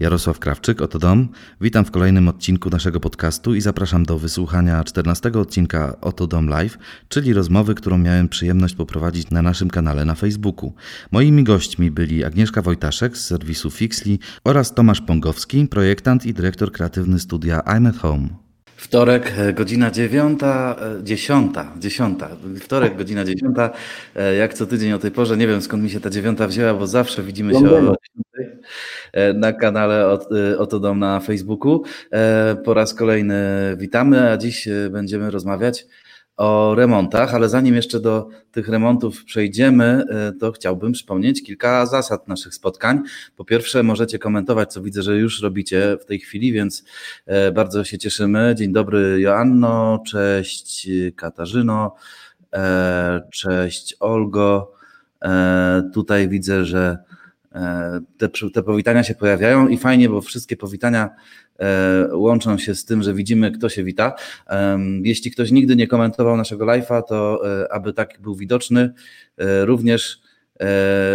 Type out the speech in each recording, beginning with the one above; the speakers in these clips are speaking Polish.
Jarosław Krawczyk, oto dom. Witam w kolejnym odcinku naszego podcastu i zapraszam do wysłuchania 14 odcinka Oto Dom Live, czyli rozmowy, którą miałem przyjemność poprowadzić na naszym kanale na Facebooku. Moimi gośćmi byli Agnieszka Wojtaszek z serwisu Fixly oraz Tomasz Pongowski, projektant i dyrektor kreatywny studia I'm at Home. Wtorek, e, godzina dziewiąta, e, dziesiąta, dziesiąta. Wtorek, godzina dziesiąta. E, jak co tydzień o tej porze. Nie wiem skąd mi się ta dziewiąta wzięła, bo zawsze widzimy się o na kanale Oto Dom na Facebooku. Po raz kolejny witamy, a dziś będziemy rozmawiać o remontach, ale zanim jeszcze do tych remontów przejdziemy, e, to chciałbym przypomnieć kilka zasad naszych spotkań. Po pierwsze, możecie komentować, co widzę, że już robicie w tej chwili, więc e, bardzo się cieszymy. Dzień dobry, Joanno, cześć Katarzyno, e, cześć Olgo. Tutaj widzę, że te, te powitania się pojawiają i fajnie, bo wszystkie powitania E, łączą się z tym, że widzimy, kto się wita. Jeśli ktoś nigdy nie komentował naszego live'a, to e, aby tak był widoczny, e, również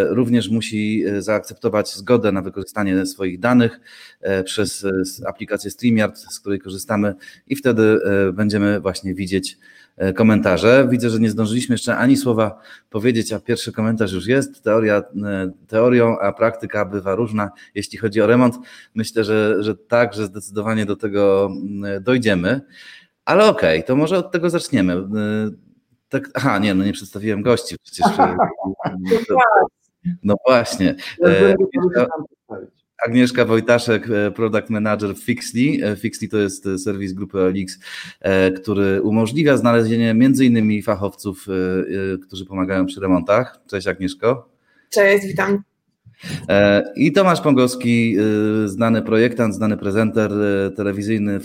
również musi zaakceptować zgodę na wykorzystanie swoich danych przez aplikację StreamYard, z której korzystamy i wtedy będziemy właśnie widzieć E, komentarze. Widzę, że nie zdążyliśmy jeszcze ani słowa powiedzieć, a pierwszy komentarz już jest. Teoria e, teorią, a praktyka bywa różna, jeśli chodzi o remont. Myślę, że, że tak, że zdecydowanie do tego mm, dojdziemy. Ale okej, okay, to może od tego zaczniemy. E, tak, aha, nie, no nie przedstawiłem gości przecież. No właśnie. Agnieszka Wojtaszek, e, product manager w Fixly. E, Fixly to jest e, serwis grupy OLX, który umożliwia znalezienie między innymi fachowców, którzy pomagają przy remontach. Cześć Agnieszko. Cześć, witam. I Tomasz Pongowski, znany projektant, znany prezenter telewizyjny,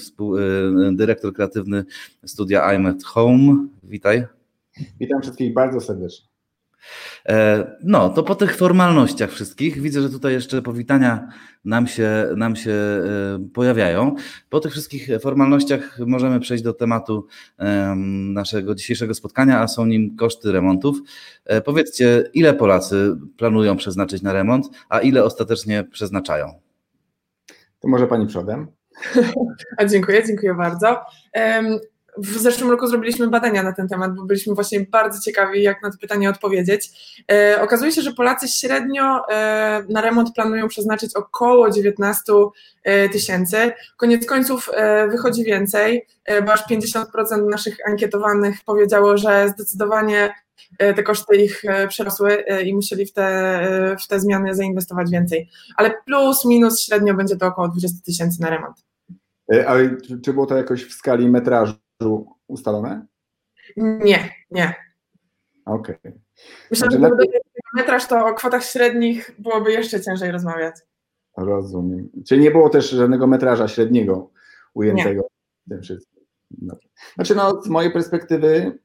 dyrektor kreatywny studia I'm at Home. Witaj. Witam wszystkich bardzo serdecznie. E, no, to po tych formalnościach wszystkich, widzę, że tutaj jeszcze powitania nam się, nam się e, pojawiają. Po tych wszystkich formalnościach możemy przejść do tematu naszego dzisiejszego spotkania, a są nim koszty remontów. E, powiedzcie, ile Polacy planują przeznaczyć na remont, a ile ostatecznie przeznaczają? To może Pani przodem. A dziękuję, dziękuję bardzo. W zeszłym roku zrobiliśmy badania na ten temat, bo byliśmy właśnie bardzo ciekawi, jak na to pytanie odpowiedzieć. E, okazuje się, że Polacy średnio e, na remont planują przeznaczyć około 19 e, tysięcy. Koniec końców e, wychodzi więcej, e, bo aż 50% naszych ankietowanych powiedziało, że zdecydowanie e, te koszty ich przerosły i musieli w te, w te zmiany zainwestować więcej. Ale plus, minus średnio będzie to około 20 tysięcy na remont. Ale czy było to jakoś w skali metrażu? Ustalone? Nie, nie. Okej. Okay. Myślę, znaczy, że gdyby lepiej... metraż, to o kwotach średnich byłoby jeszcze ciężej rozmawiać. Rozumiem. Czyli nie było też żadnego metraża średniego ujętego w tym wszystkim. Znaczy, no, z mojej perspektywy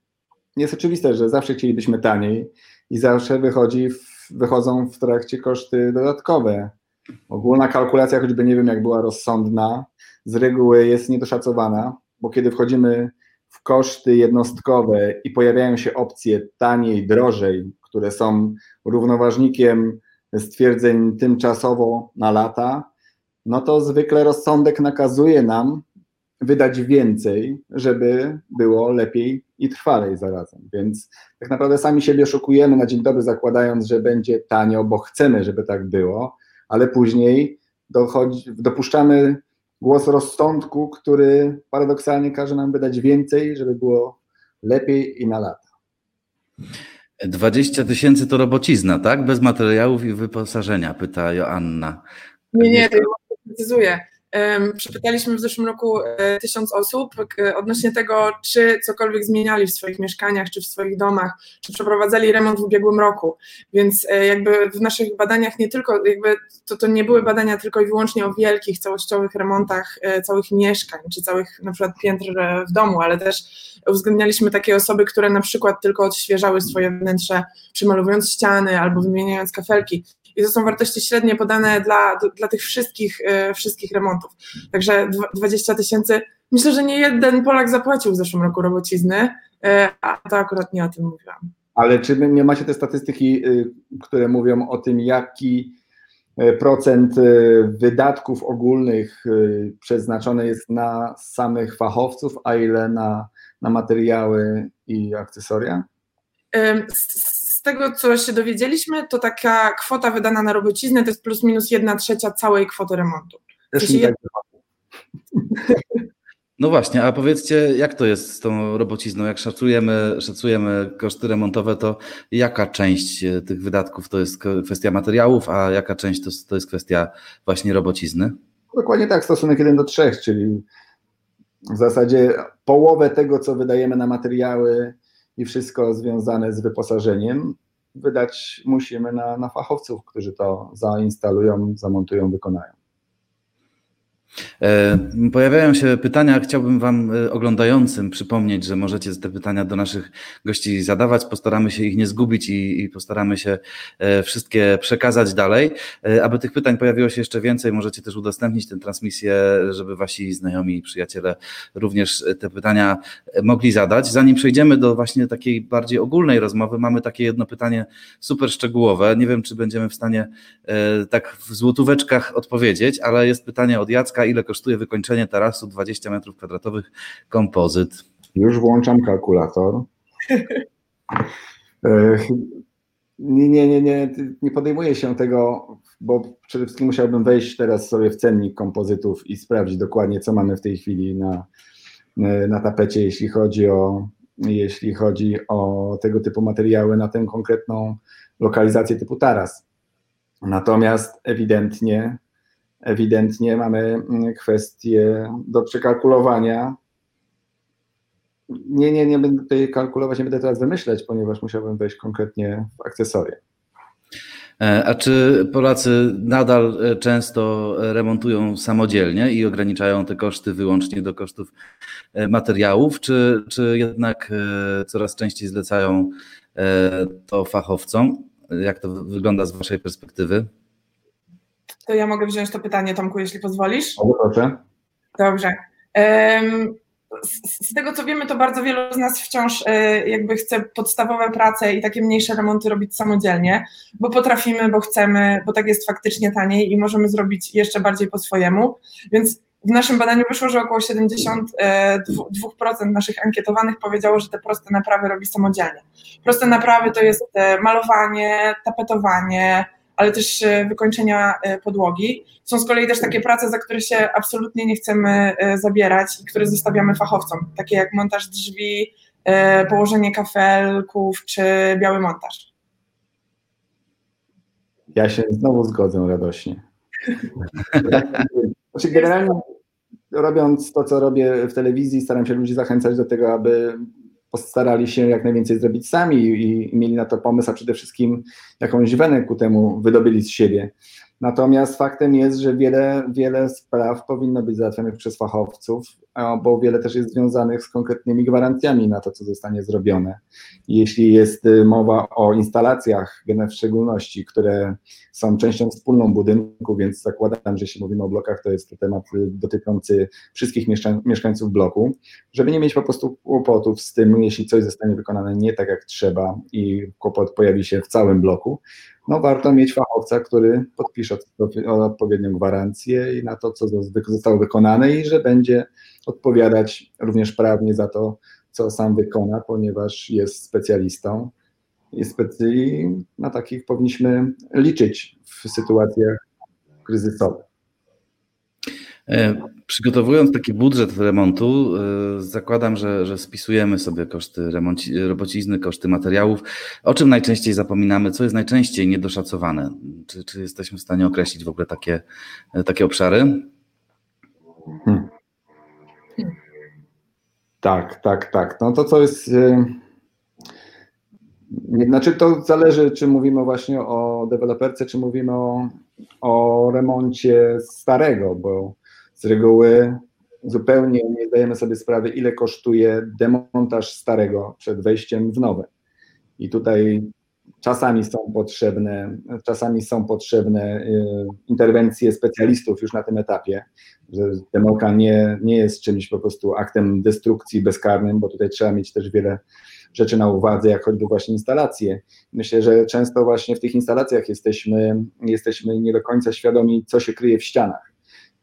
jest oczywiste, że zawsze chcielibyśmy taniej i zawsze wychodzi w, wychodzą w trakcie koszty dodatkowe. Ogólna kalkulacja, choćby nie wiem, jak była rozsądna, z reguły jest niedoszacowana, bo kiedy wchodzimy w koszty jednostkowe i pojawiają się opcje taniej, drożej, które są równoważnikiem stwierdzeń tymczasowo na lata, no to zwykle rozsądek nakazuje nam wydać więcej, żeby było lepiej i trwalej zarazem. Więc tak naprawdę sami siebie szukujemy na dzień dobry, zakładając, że będzie tanio, bo chcemy, żeby tak było, ale później dochodzi, dopuszczamy głos rozsądku, który paradoksalnie każe nam wydać więcej, żeby było lepiej i na lata. 20 tysięcy to robocizna, tak? Bez materiałów i wyposażenia, pyta Joanna. Nie, nie, to ja precyzuję. Przepytaliśmy w zeszłym roku e, tysiąc osób odnośnie tego, czy cokolwiek zmieniali w swoich mieszkaniach, czy w swoich domach, czy przeprowadzali remont w ubiegłym roku. Więc e, jakby w naszych badaniach nie tylko, jakby to, to nie były badania tylko i wyłącznie o wielkich, całościowych remontach e, całych mieszkań, czy całych na przykład piętr w domu, ale też uwzględnialiśmy takie osoby, które na przykład tylko odświeżały swoje wnętrze, przymalowując ściany albo wymieniając kafelki i to są wartości średnie podane dla, dla tych wszystkich, e, wszystkich remontów. Także 20 tysięcy, myślę, że nie jeden Polak zapłacił w zeszłym roku robocizny, e, a to akurat nie o tym mówiłam. Ale czy nie macie te statystyki, y, które mówią o tym, jaki procent wydatków ogólnych przeznaczone jest na samych fachowców, a ile na, na materiały i akcesoria? Tego, co się dowiedzieliśmy, to taka kwota wydana na robociznę to jest plus minus jedna trzecia całej kwoty remontu. Też mi tak no właśnie, a powiedzcie, jak to jest z tą robocizną? Jak szacujemy, szacujemy koszty remontowe, to jaka część e, tych wydatków to jest kwestia materiałów, a jaka część to, to jest kwestia właśnie robocizny? Dokładnie tak, stosunek 1 do 3, czyli w zasadzie połowę tego, co wydajemy na materiały i wszystko związane z wyposażeniem, wydać musimy na, na fachowców, którzy to zainstalują, zamontują, wykonają. E, pojawiają się pytania, chciałbym Wam e, oglądającym przypomnieć, że możecie te pytania do naszych gości zadawać. Postaramy się ich nie zgubić i, i, postaramy się e, wszystkie przekazać dalej. Aby tych pytań pojawiło się jeszcze więcej, możecie też udostępnić tę transmisję, żeby Wasi znajomi i przyjaciele również te pytania mogli zadać. Zanim przejdziemy do właśnie takiej bardziej ogólnej rozmowy, mamy takie jedno pytanie super szczegółowe. Nie wiem, czy będziemy w stanie tak w złotóweczkach odpowiedzieć, ale jest pytanie od Jacka ile kosztuje wykończenie tarasu 20 metrów kwadratowych kompozyt? Już włączam kalkulator. E, nie, nie, nie, nie, nie podejmuję się tego, bo przede wszystkim musiałbym wejść teraz sobie w cennik kompozytów i sprawdzić dokładnie, co mamy w tej chwili na, na tapecie, jeśli chodzi o jeśli chodzi o tego typu materiały na tę konkretną lokalizację typu taras. Natomiast ewidentnie ewidentnie mamy mm, kwestię do przekalkulowania. Nie, nie, nie będę tutaj kalkulować, nie będę teraz wymyśleć, ponieważ musiałbym wejść konkretnie w akcesoria. E, a czy Polacy nadal e, często remontują samodzielnie i ograniczają te koszty wyłącznie do kosztów e, materiałów, czy, czy jednak coraz częściej zlecają to fachowcom? Jak to wygląda z Waszej perspektywy? To ja mogę wziąć to pytanie, Tomku, jeśli pozwolisz. O, proszę. Dobrze. Z tego co wiemy, to bardzo wielu z nas wciąż e, jakby chce podstawowe prace i takie mniejsze remonty robić samodzielnie, bo potrafimy, bo chcemy, bo tak jest faktycznie taniej i możemy zrobić jeszcze bardziej po swojemu. Więc w naszym badaniu wyszło, że około 72% e, naszych ankietowanych powiedziało, że te proste naprawy robi samodzielnie. Proste naprawy to jest e, malowanie, tapetowanie, ale też e, wykończenia e, podłogi. Są z kolei też takie prace, za które się absolutnie nie chcemy e, zabierać i które zostawiamy fachowcom, takie jak montaż drzwi, położenie kafelków czy biały montaż. Ja się znowu zgodzę radośnie. Znaczy generalnie robiąc to, co robię w telewizji, staram się ludzi zachęcać do tego, aby postarali się jak najwięcej zrobić sami i, i mieli na to pomysł, a przede wszystkim jakąś wenę ku temu wydobyli z siebie. Natomiast faktem jest, że wiele, wiele spraw powinno być załatwionych przez fachowców, bo wiele też jest związanych z konkretnymi gwarancjami na to, co zostanie zrobione. Jeśli jest y, mowa o instalacjach, w szczególności, które są częścią wspólną budynku, więc zakładam, że jeśli mówimy o blokach, to jest to temat y, dotyczący wszystkich mieszkańców bloku, żeby nie mieć po prostu kłopotów z tym, jeśli coś zostanie wykonane nie tak jak trzeba i kłopot pojawi się w całym bloku, no warto mieć fachowca, który podpisze odpowiednią gwarancję i na to, co zostało wykonane i że będzie odpowiadać również prawnie za to, co sam wykona, ponieważ jest specjalistą i na takich powinniśmy liczyć w sytuacjach kryzysowych. E, przygotowując taki budżet remontu, e, zakładam, że, że spisujemy sobie koszty remonci, robocizny, koszty materiałów. O czym najczęściej zapominamy? Co jest najczęściej niedoszacowane? Czy, czy jesteśmy w stanie określić w ogóle takie, e, takie obszary? Hmm. Tak, tak, tak. No to co jest. Znaczy to zależy, czy mówimy właśnie o deweloperce, czy mówimy o, o remoncie starego, bo z reguły zupełnie nie zdajemy sobie sprawy, ile kosztuje demontaż starego przed wejściem w nowe. I tutaj czasami są potrzebne, czasami są potrzebne y, interwencje specjalistów już na tym etapie, że demoka nie, nie jest czymś po prostu aktem destrukcji bezkarnym, bo tutaj trzeba mieć też wiele rzeczy na uwadze, jak choćby właśnie instalacje. Myślę, że często właśnie w tych instalacjach jesteśmy, jesteśmy nie do końca świadomi, co się kryje w ścianach.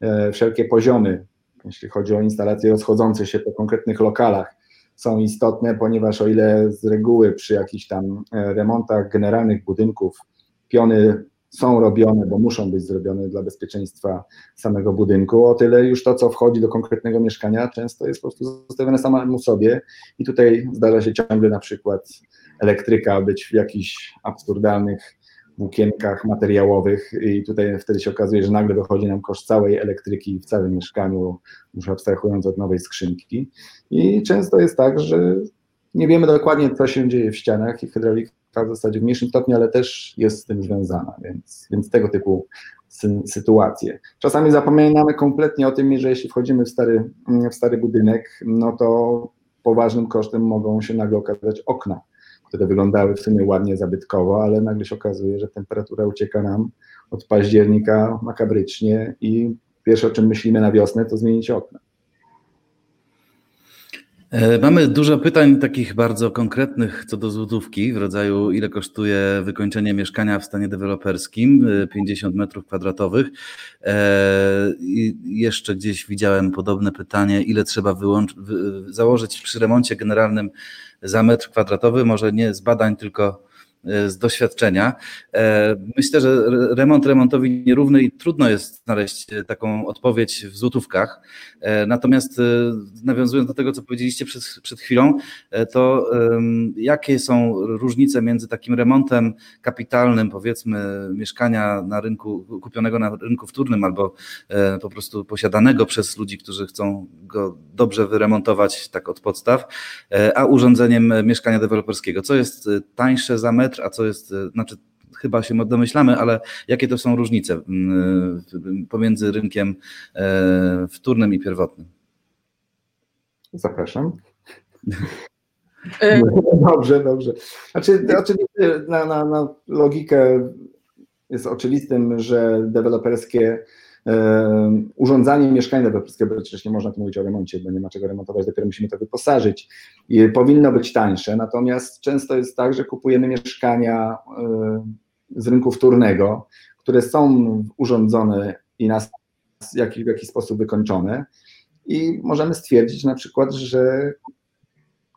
E, wszelkie poziomy, jeśli chodzi o instalacje rozchodzące się po konkretnych lokalach, są istotne, ponieważ o ile z reguły przy jakichś tam e, remontach generalnych budynków piony są robione, bo muszą być zrobione dla bezpieczeństwa samego budynku, o tyle już to, co wchodzi do konkretnego mieszkania, często jest po prostu zostawione samemu sobie. I tutaj zdarza się ciągle na przykład elektryka być w jakichś absurdalnych włókienkach materiałowych i tutaj wtedy się okazuje, że nagle dochodzi nam koszt całej elektryki w całym mieszkaniu, już abstrahując od nowej skrzynki i często jest tak, że nie wiemy dokładnie, co się dzieje w ścianach i hydraulika w zasadzie w mniejszym stopniu, ale też jest z tym związana, więc, więc tego typu sy sytuacje. Czasami zapominamy kompletnie o tym, że jeśli wchodzimy w stary, w stary budynek, no to poważnym kosztem mogą się nagle okazać okna, które wyglądały w sumie ładnie, zabytkowo, ale nagle się okazuje, że temperatura ucieka nam od października makabrycznie i pierwsze o czym myślimy na wiosnę to zmienić okna. E, mamy dużo pytań takich bardzo konkretnych co do złotówki, w rodzaju ile kosztuje wykończenie mieszkania w stanie deweloperskim, 50 e, metrów kwadratowych. E, I jeszcze gdzieś widziałem podobne pytanie, ile trzeba wyłącz- założyć przy remoncie generalnym za metr kwadratowy, może nie z badań, tylko z doświadczenia. E, myślę, że remont remontowi nierówny i trudno jest znaleźć e, taką odpowiedź w złotówkach. Natomiast nawiązując do tego, co powiedzieliście przed, przed chwilą, to jakie są różnice między takim remontem kapitalnym, powiedzmy, mieszkania na rynku, kupionego na rynku wtórnym albo po prostu posiadanego przez ludzi, którzy chcą go dobrze wyremontować tak od podstaw, a urządzeniem mieszkania deweloperskiego? Co jest tańsze za metr, a co jest, e, znaczy chyba się domyślamy, ale jakie to są różnice mm, pomiędzy rynkiem e, wtórnym i pierwotnym? Zapraszam. E, dobrze, dobrze. Znaczy, oczywiście na, na, na logikę jest oczywistym, że deweloperskie urządzanie mieszkania deweloperskiego, przecież nie można tu mówić o remoncie, bo nie ma czego remontować, dopiero musimy to wyposażyć. I powinno być tańsze, natomiast często jest tak, że kupujemy mieszkania z rynku wtórnego, które są urządzone i nas w jakiś, w jakiś sposób wykończone i możemy stwierdzić na przykład, że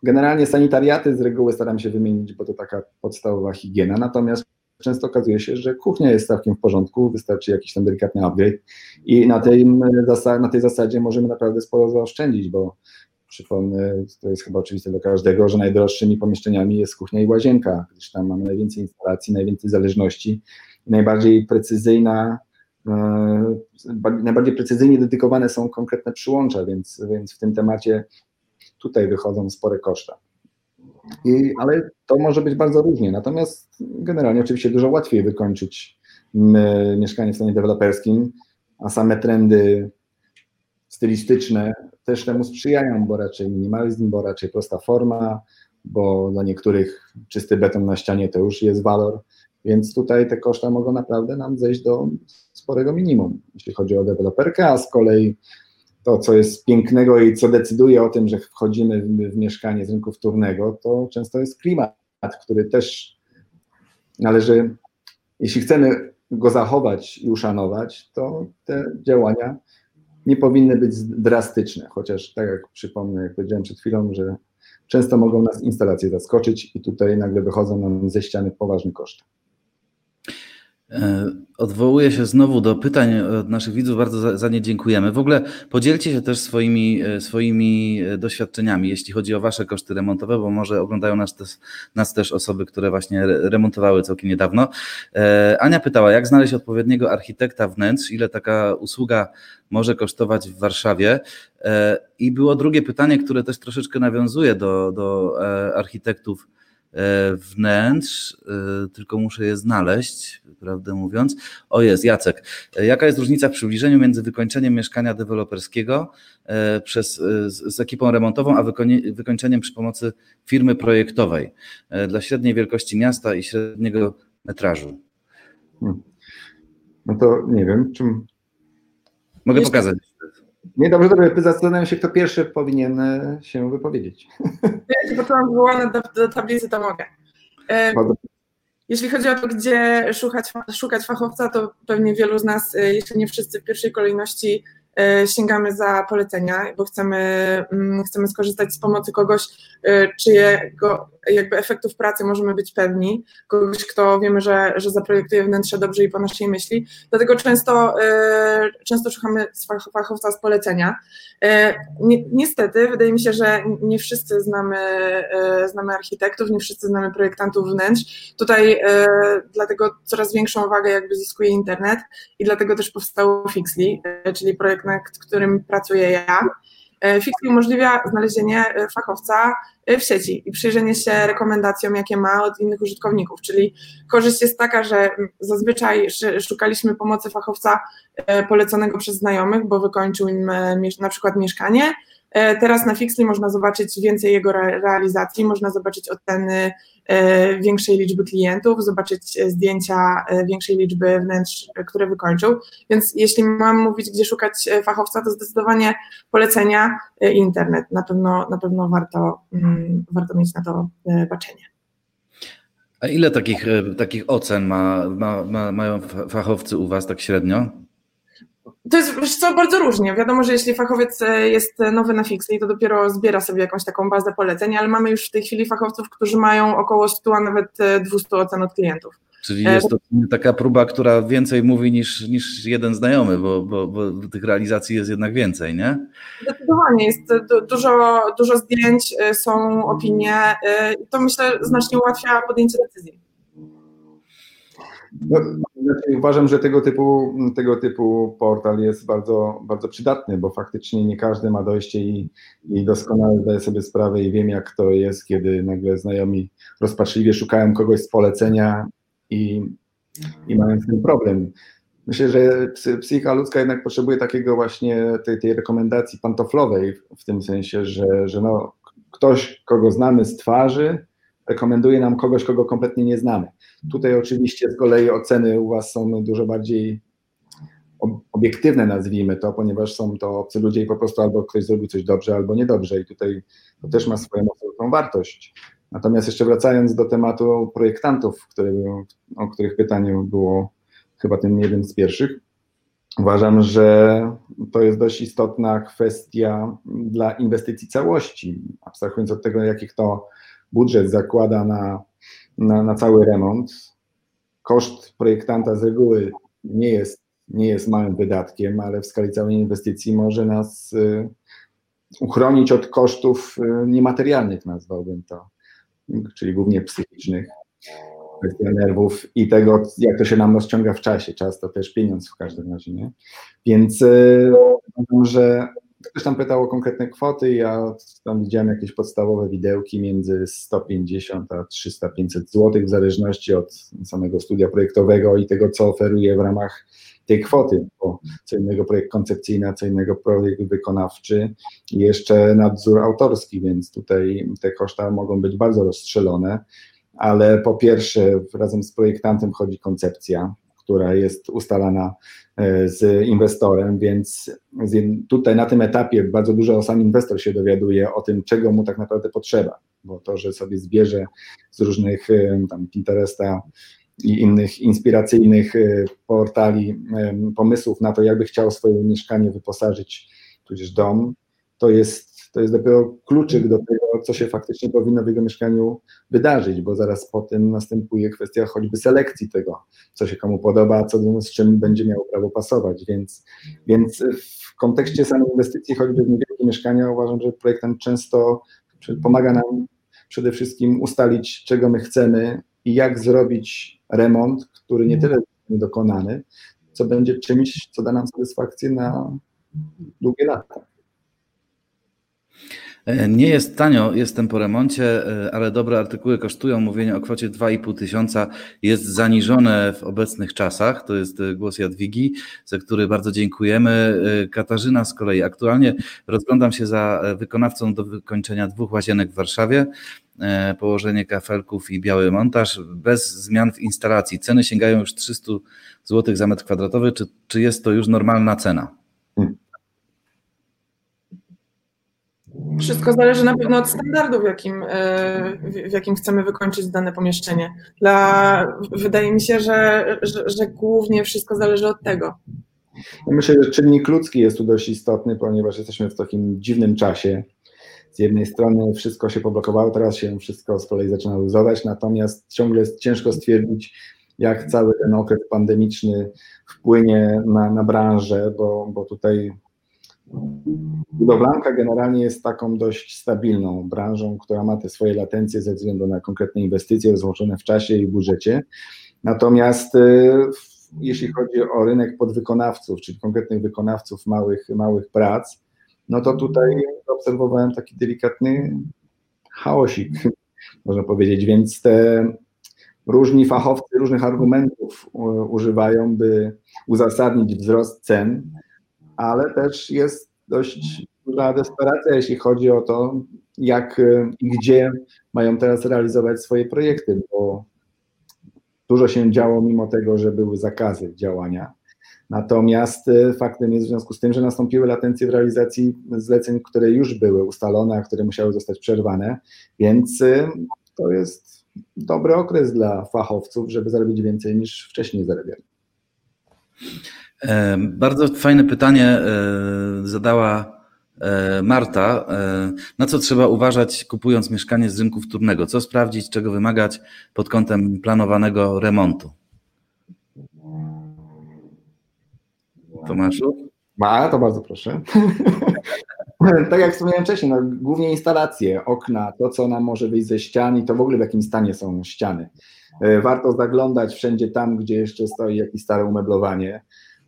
generalnie sanitariaty z reguły staramy się wymienić, bo to taka podstawowa higiena, natomiast często okazuje się, że kuchnia jest całkiem w porządku, wystarczy jakiś tam delikatny upgrade i na tej, na tej zasadzie możemy naprawdę sporo zaoszczędzić, bo przypomnę, to jest chyba oczywiste dla każdego, że najdroższymi pomieszczeniami jest kuchnia i łazienka, gdyż tam mamy najwięcej instalacji, najwięcej zależności, najbardziej precyzyjna, e, najbardziej precyzyjnie dedykowane są konkretne przyłącza, więc, więc w tym temacie tutaj wychodzą spore koszta. I, ale to może być bardzo różnie. Natomiast generalnie oczywiście dużo łatwiej wykończyć mieszkanie w stanie deweloperskim, a same trendy stylistyczne też temu sprzyjają, bo raczej minimalizm, bo raczej prosta forma, bo dla niektórych czysty beton na ścianie to już jest walor, więc tutaj te koszta mogą naprawdę nam zejść do sporego minimum, jeśli chodzi o deweloperkę, a z kolei to, co jest pięknego i co decyduje o tym, że wchodzimy w, w mieszkanie z rynku wtórnego, to często jest klimat, który też należy, jeśli chcemy go zachować i uszanować, to te działania nie powinny być drastyczne, chociaż tak jak przypomnę, jak powiedziałem przed chwilą, że często mogą nas instalacje zaskoczyć i tutaj nagle wychodzą nam ze ściany poważne koszty. E, odwołuję się znowu do pytań od naszych widzów, bardzo za, za, nie dziękujemy. W ogóle podzielcie się też swoimi, e, swoimi e, doświadczeniami, jeśli chodzi o Wasze koszty remontowe, bo może oglądają nas też, nas też osoby, które właśnie remontowały całkiem niedawno. Ania pytała, jak znaleźć odpowiedniego architekta wnętrz, ile taka usługa może kosztować w Warszawie? I było drugie pytanie, które też troszeczkę nawiązuje do, do architektów wnętrz, tylko muszę je znaleźć prawdę mówiąc. O jest, Jacek. E, jaka jest różnica w przybliżeniu między wykończeniem mieszkania deweloperskiego e, przez, e, z, z ekipą remontową, a wykończeniem przy pomocy firmy projektowej dla średniej wielkości miasta i średniego metrażu? Hmm. No to nie wiem, czym. Mogę pokazać. Nie, dobrze, dobrze. Zastanawiam się, kto pierwszy powinien e, się wypowiedzieć. Ja się poczułam wywołana do, do tablicy, to mogę. Jeśli chodzi o to, gdzie szukać, szukać fachowca, to pewnie wielu z nas, jeśli nie wszyscy w pierwszej kolejności E, sięgamy za polecenia, bo chcemy, mm, chcemy skorzystać z pomocy kogoś, e, czyjego jakby efektów pracy możemy być pewni, kogoś, kto wiemy, że, że zaprojektuje wnętrze dobrze i po naszej myśli. Dlatego często, e, często szukamy fachowca z polecenia. Niestety, wydaje mi się, że nie wszyscy znamy, znamy architektów, nie wszyscy znamy projektantów wnętrz. Tutaj dlatego coraz większą wagę jakby zyskuje internet i dlatego też powstało Fixly, czyli projekt nad którym pracuję ja. E, Fixly umożliwia znalezienie e, fachowca e, w sieci i przyjrzenie się rekomendacjom, jakie ma od innych użytkowników. Czyli korzyść jest taka, że zazwyczaj szukaliśmy pomocy fachowca poleconego przez znajomych, bo wykończył im na przykład mieszkanie. Teraz na Fixly można zobaczyć więcej jego realizacji, można zobaczyć oceny większej liczby klientów, zobaczyć e, zdjęcia e, większej liczby wnętrz, które wykończył. Więc jeśli mam mówić, gdzie szukać fachowca, to zdecydowanie polecenia internet. Na pewno, na pewno warto, mm, warto mieć na to baczenie. A ile takich, takich ocen ma, ma, ma, mają fachowcy u Was tak średnio? To jest co, bardzo różnie. Wiadomo, że jeśli fachowiec e, jest nowy na Fixly, to dopiero zbiera sobie jakąś taką bazę poleceń, ale mamy już w tej chwili fachowców, którzy mają około 100, a nawet 200 e, ocen od klientów. Czyli jest to taka próba, która więcej mówi niż, niż jeden znajomy, bo, bo, bo tych realizacji jest jednak więcej, nie? Zdecydowanie. Jest dużo, dużo zdjęć, e, są opinie i to myślę znacznie ułatwia podjęcie decyzji. No, znaczy uważam, że tego typu, tego typu portal jest bardzo, bardzo przydatny, bo faktycznie nie każdy ma dojście i, i doskonale zdaje sobie sprawę i wiem, jak to jest, kiedy nagle znajomi rozpaczliwie szukają kogoś z polecenia i, i mają tym problem. Myślę, że psychika ludzka jednak potrzebuje takiego właśnie tej, tej rekomendacji pantoflowej, w tym sensie, że, że no, ktoś, kogo znamy z twarzy, rekomenduje nam kogoś, kogo kompletnie nie znamy. Tutaj oczywiście z kolei oceny u Was są dużo bardziej obiektywne, nazwijmy to, ponieważ są to obcy ludzie i po prostu albo ktoś zrobił coś dobrze, albo niedobrze i tutaj to też ma swoją absolutną wartość. Natomiast jeszcze wracając do tematu projektantów, o których pytanie było chyba tym jednym z pierwszych, uważam, że to jest dość istotna kwestia dla inwestycji całości, abstrahując od tego, jakich to budżet zakłada na, na, na cały remont. Koszt projektanta z reguły nie jest, nie jest małym wydatkiem, ale w skali całej inwestycji może nas y, uchronić od kosztów y, niematerialnych, nazwałbym to, czyli głównie psychicznych, kwestia nerwów i tego, jak to się nam rozciąga w czasie. Czas to też pieniądz w każdym razie, nie? Więc y, uważam, że Ktoś tam pytał o konkretne kwoty, ja tam widziałem jakieś podstawowe widełki między 150 a 300-500 zł, w zależności od samego studia projektowego i tego, co oferuje w ramach tej kwoty, bo co innego projekt koncepcyjny, a co innego projekt wykonawczy i jeszcze nadzór autorski, więc tutaj te koszta mogą być bardzo rozstrzelone, ale po pierwsze razem z projektantem chodzi koncepcja, która jest ustalana e, z inwestorem, więc tutaj na tym etapie bardzo dużo sam inwestor się dowiaduje o tym, czego mu tak naprawdę potrzeba, bo to, że sobie zbierze z różnych e, tam Pinteresta i innych inspiracyjnych e, portali pomysłów na to, jakby chciał swoje mieszkanie wyposażyć, tudzież dom, to jest to jest dopiero kluczyk do tego, co się faktycznie powinno w jego mieszkaniu wydarzyć, bo zaraz po tym następuje kwestia choćby selekcji tego, co się komu podoba, co z czym będzie miało prawo pasować. Więc, więc w kontekście samej inwestycji, choćby w niewielkie mieszkania, uważam, że projektant często pomaga nam przede wszystkim ustalić, czego my chcemy i jak zrobić remont, który nie tyle będzie dokonany, co będzie czymś, co da nam satysfakcję na długie lata. E, nie jest tanio, jestem po remoncie, e, ale dobre artykuły kosztują. Mówienie o kwocie 2,5 tysiąca jest zaniżone w obecnych czasach. To jest e, głos Jadwigi, za który bardzo dziękujemy. Katarzyna z kolei. Aktualnie rozglądam się za wykonawcą do wykończenia dwóch łazienek w Warszawie. Położenie kafelków i biały montaż bez zmian w instalacji. Ceny sięgają już 300 zł za metr kwadratowy. Czy, czy jest to już normalna cena? Wszystko zależy na pewno od standardu, w jakim, e, w jakim chcemy wykończyć dane pomieszczenie. Dla, wydaje mi się, że, że, że głównie wszystko zależy od tego. Myślę, że czynnik ludzki jest tu dość istotny, ponieważ jesteśmy w takim dziwnym czasie. Z jednej strony wszystko się poblokowało, teraz się wszystko z kolei zaczyna luzować, natomiast ciągle jest ciężko stwierdzić, jak cały ten okres pandemiczny wpłynie na, na branżę, bo, bo tutaj budowlanka generalnie jest taką dość stabilną branżą, która ma te swoje latencje ze względu na konkretne inwestycje rozłożone w czasie i budżecie. Natomiast y, jeśli chodzi o rynek podwykonawców, czyli konkretnych wykonawców małych, małych prac, no to tutaj obserwowałem taki delikatny chaosik, można powiedzieć, więc te różni fachowcy różnych argumentów używają, by uzasadnić wzrost cen, ale też jest dość duża desperacja, jeśli chodzi o to, jak i gdzie mają teraz realizować swoje projekty, bo dużo się działo mimo tego, że były zakazy działania. Natomiast y, faktem jest w związku z tym, że nastąpiły latencje w realizacji zleceń, które już były ustalone, a które musiały zostać przerwane, więc y, to jest dobry okres dla fachowców, żeby zarobić więcej niż wcześniej zarabiali. E, bardzo fajne pytanie e, zadała e, Marta. Na co trzeba uważać, kupując mieszkanie z rynku wtórnego? Co sprawdzić, czego wymagać pod kątem planowanego remontu? Tomaszu? Ma, to bardzo proszę. tak jak wspomniałem wcześniej, no, głównie instalacje, okna, to co nam może wyjść ze ścian i to w ogóle w jakim stanie są ściany. Warto zaglądać wszędzie tam, gdzie jeszcze stoi jakieś stare umeblowanie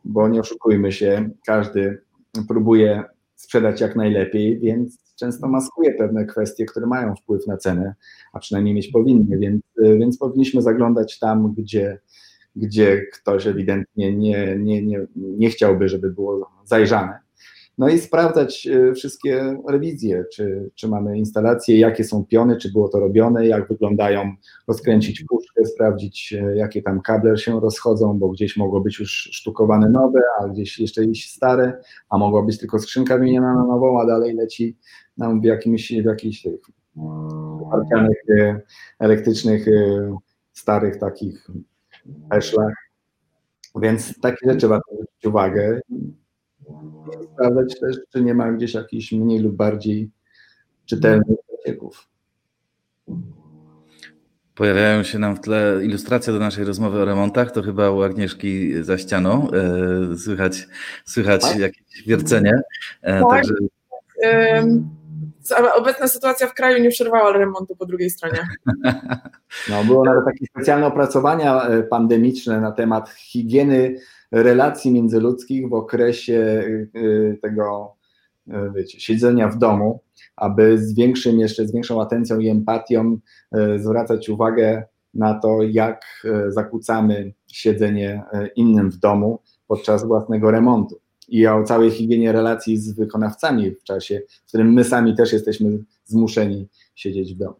bo nie oszukujmy się, każdy próbuje sprzedać jak najlepiej, więc często maskuje pewne kwestie, które mają wpływ na cenę, a przynajmniej mieć powinny, więc, więc powinniśmy zaglądać tam, gdzie, gdzie ktoś ewidentnie nie, nie, nie, nie chciałby, żeby było zajrzane. No i sprawdzać e, wszystkie rewizje, czy, czy mamy instalacje, jakie są piony, czy było to robione, jak wyglądają, rozkręcić puszkę, sprawdzić, e, jakie tam kable się rozchodzą, bo gdzieś mogło być już sztukowane nowe, a gdzieś jeszcze iść stare, a mogła być tylko skrzynka wymieniona na nową, a dalej leci nam w jakimś, w jakichś tych parkianych e, elektrycznych, starych takich eszlach. Więc takie rzeczy warto zwrócić uwagę sprawdzać też, czy nie ma gdzieś jakichś mniej lub bardziej czytelnych przecieków. Pojawiają się nam w tle ilustracje do naszej rozmowy o remontach, to chyba u Agnieszki za ścianą. E, słychać, słychać tak? jakieś wiercenie. E, tak. Także... Obecna sytuacja w kraju nie przerwała remontu po drugiej stronie. No, było nawet takie specjalne opracowania e, pandemiczne na temat higieny relacji międzyludzkich w okresie y, y, tego y, wiecie, siedzenia w domu, aby z większym, jeszcze z większą atencją i empatią zwracać uwagę na to, jak zakłócamy siedzenie innym w domu podczas własnego remontu. I o całej higienie relacji z wykonawcami w czasie, w którym my sami też jesteśmy zmuszeni siedzieć w domu.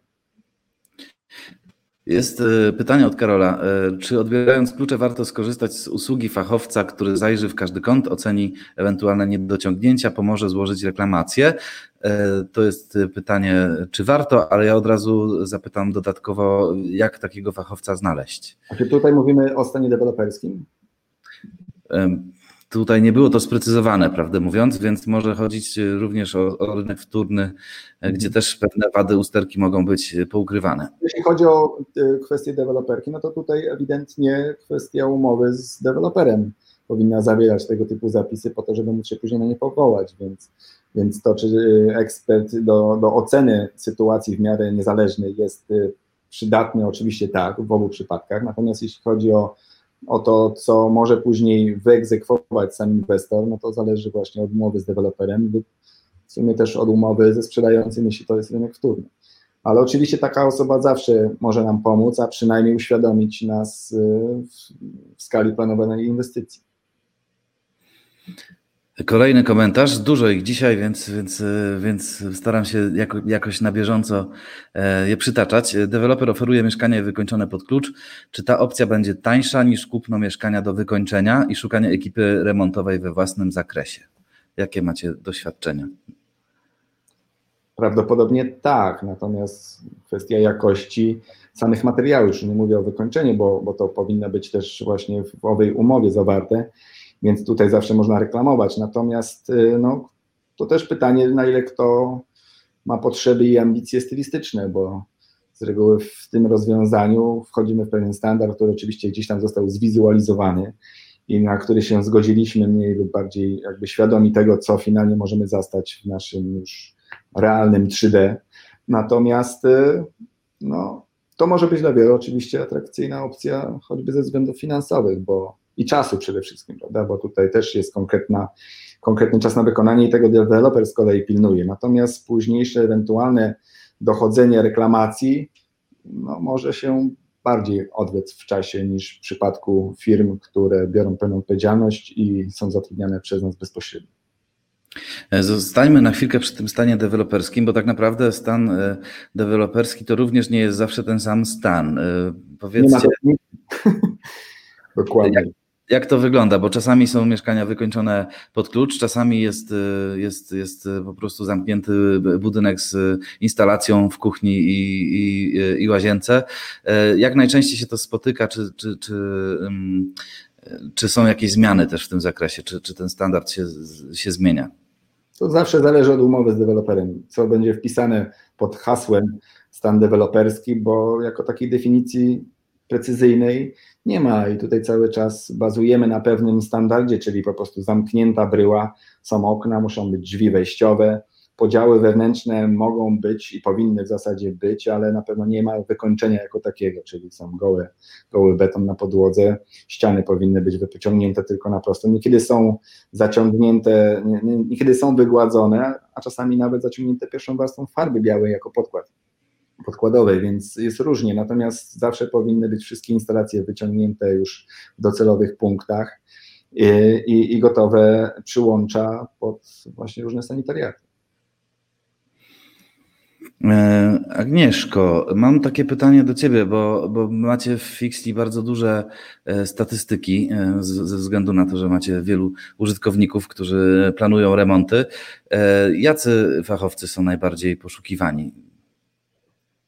Jest e, pytanie od Karola. E, czy odbierając klucze warto skorzystać z usługi fachowca, który zajrzy w każdy kąt, oceni ewentualne niedociągnięcia, pomoże złożyć reklamację? E, to jest pytanie, czy warto, ale ja od razu zapytam dodatkowo, jak takiego fachowca znaleźć? A czy tutaj mówimy o stanie deweloperskim? Tutaj nie było to sprecyzowane, prawdę mówiąc, więc może chodzić również o, o rynek wtórny, gdzie też pewne wady usterki mogą być poukrywane. Jeśli chodzi o e, kwestię deweloperki, no to tutaj ewidentnie kwestia umowy z deweloperem powinna zawierać tego typu zapisy po to, żeby móc się później na nie powołać, więc, więc to, czy e, ekspert do, do oceny sytuacji w miarę niezależnej jest e, przydatny, oczywiście tak, w obu przypadkach, natomiast jeśli chodzi o o to, co może później wyegzekwować sam inwestor, no to zależy właśnie od umowy z deweloperem lub w sumie też od umowy ze sprzedającym, jeśli to jest rynek wtórny. Ale oczywiście taka osoba zawsze może nam pomóc, a przynajmniej uświadomić nas y, w, w skali planowanej inwestycji. Kolejny komentarz, dużo ich dzisiaj, więc, więc, więc staram się jako, jakoś na bieżąco e, je przytaczać. Deweloper oferuje mieszkanie wykończone pod klucz. Czy ta opcja będzie tańsza niż kupno mieszkania do wykończenia i szukanie ekipy remontowej we własnym zakresie? Jakie macie doświadczenia? Prawdopodobnie tak, natomiast kwestia jakości samych materiałów, już nie mówię o wykończeniu, bo, bo to powinno być też właśnie w owej umowie zawarte, więc tutaj zawsze można reklamować. Natomiast y, no, to też pytanie, na ile kto ma potrzeby i ambicje stylistyczne, bo z reguły w tym rozwiązaniu wchodzimy w pewien standard, który oczywiście gdzieś tam został zwizualizowany i na który się zgodziliśmy mniej lub bardziej jakby świadomi tego, co finalnie możemy zastać w naszym już realnym 3D. Natomiast y, no, to może być dla wielu oczywiście atrakcyjna opcja, choćby ze względów finansowych, bo i czasu przede wszystkim, prawda? Bo tutaj też jest konkretna, konkretny czas na wykonanie i tego deweloper z kolei pilnuje. Natomiast późniejsze ewentualne dochodzenie reklamacji no, może się bardziej odwlec w czasie niż w przypadku firm, które biorą pełną odpowiedzialność i są zatrudniane przez nas bezpośrednio. E, zostańmy na chwilkę przy tym stanie deweloperskim, bo tak naprawdę stan e, deweloperski to również nie jest zawsze ten sam stan. E, powiedzcie. Dokładnie. Jak, jak to wygląda? Bo czasami są mieszkania wykończone pod klucz, czasami jest, jest, jest po prostu zamknięty budynek z instalacją w kuchni i, i, i łazience. Jak najczęściej się to spotyka? Czy, czy, czy, czy są jakieś zmiany też w tym zakresie? Czy, czy ten standard się, się zmienia? To zawsze zależy od umowy z deweloperem, co będzie wpisane pod hasłem stan deweloperski, bo jako takiej definicji precyzyjnej nie ma. I tutaj cały czas bazujemy na pewnym standardzie, czyli po prostu zamknięta bryła, są okna, muszą być drzwi wejściowe, podziały wewnętrzne mogą być i powinny w zasadzie być, ale na pewno nie ma wykończenia jako takiego, czyli są goły, goły beton na podłodze, ściany powinny być wyciągnięte tylko na prosto. Niekiedy są zaciągnięte, niekiedy są wygładzone, a czasami nawet zaciągnięte pierwszą warstwą farby białej jako podkład podkładowej, więc jest różnie, natomiast zawsze powinny być wszystkie instalacje wyciągnięte już w docelowych punktach i, i, i gotowe przyłącza pod właśnie różne sanitariaty. E, Agnieszko, mam takie pytanie do Ciebie, bo, bo macie w Fixli bardzo duże e, statystyki e, ze względu na to, że macie wielu użytkowników, którzy planują remonty. Jacy fachowcy są najbardziej poszukiwani?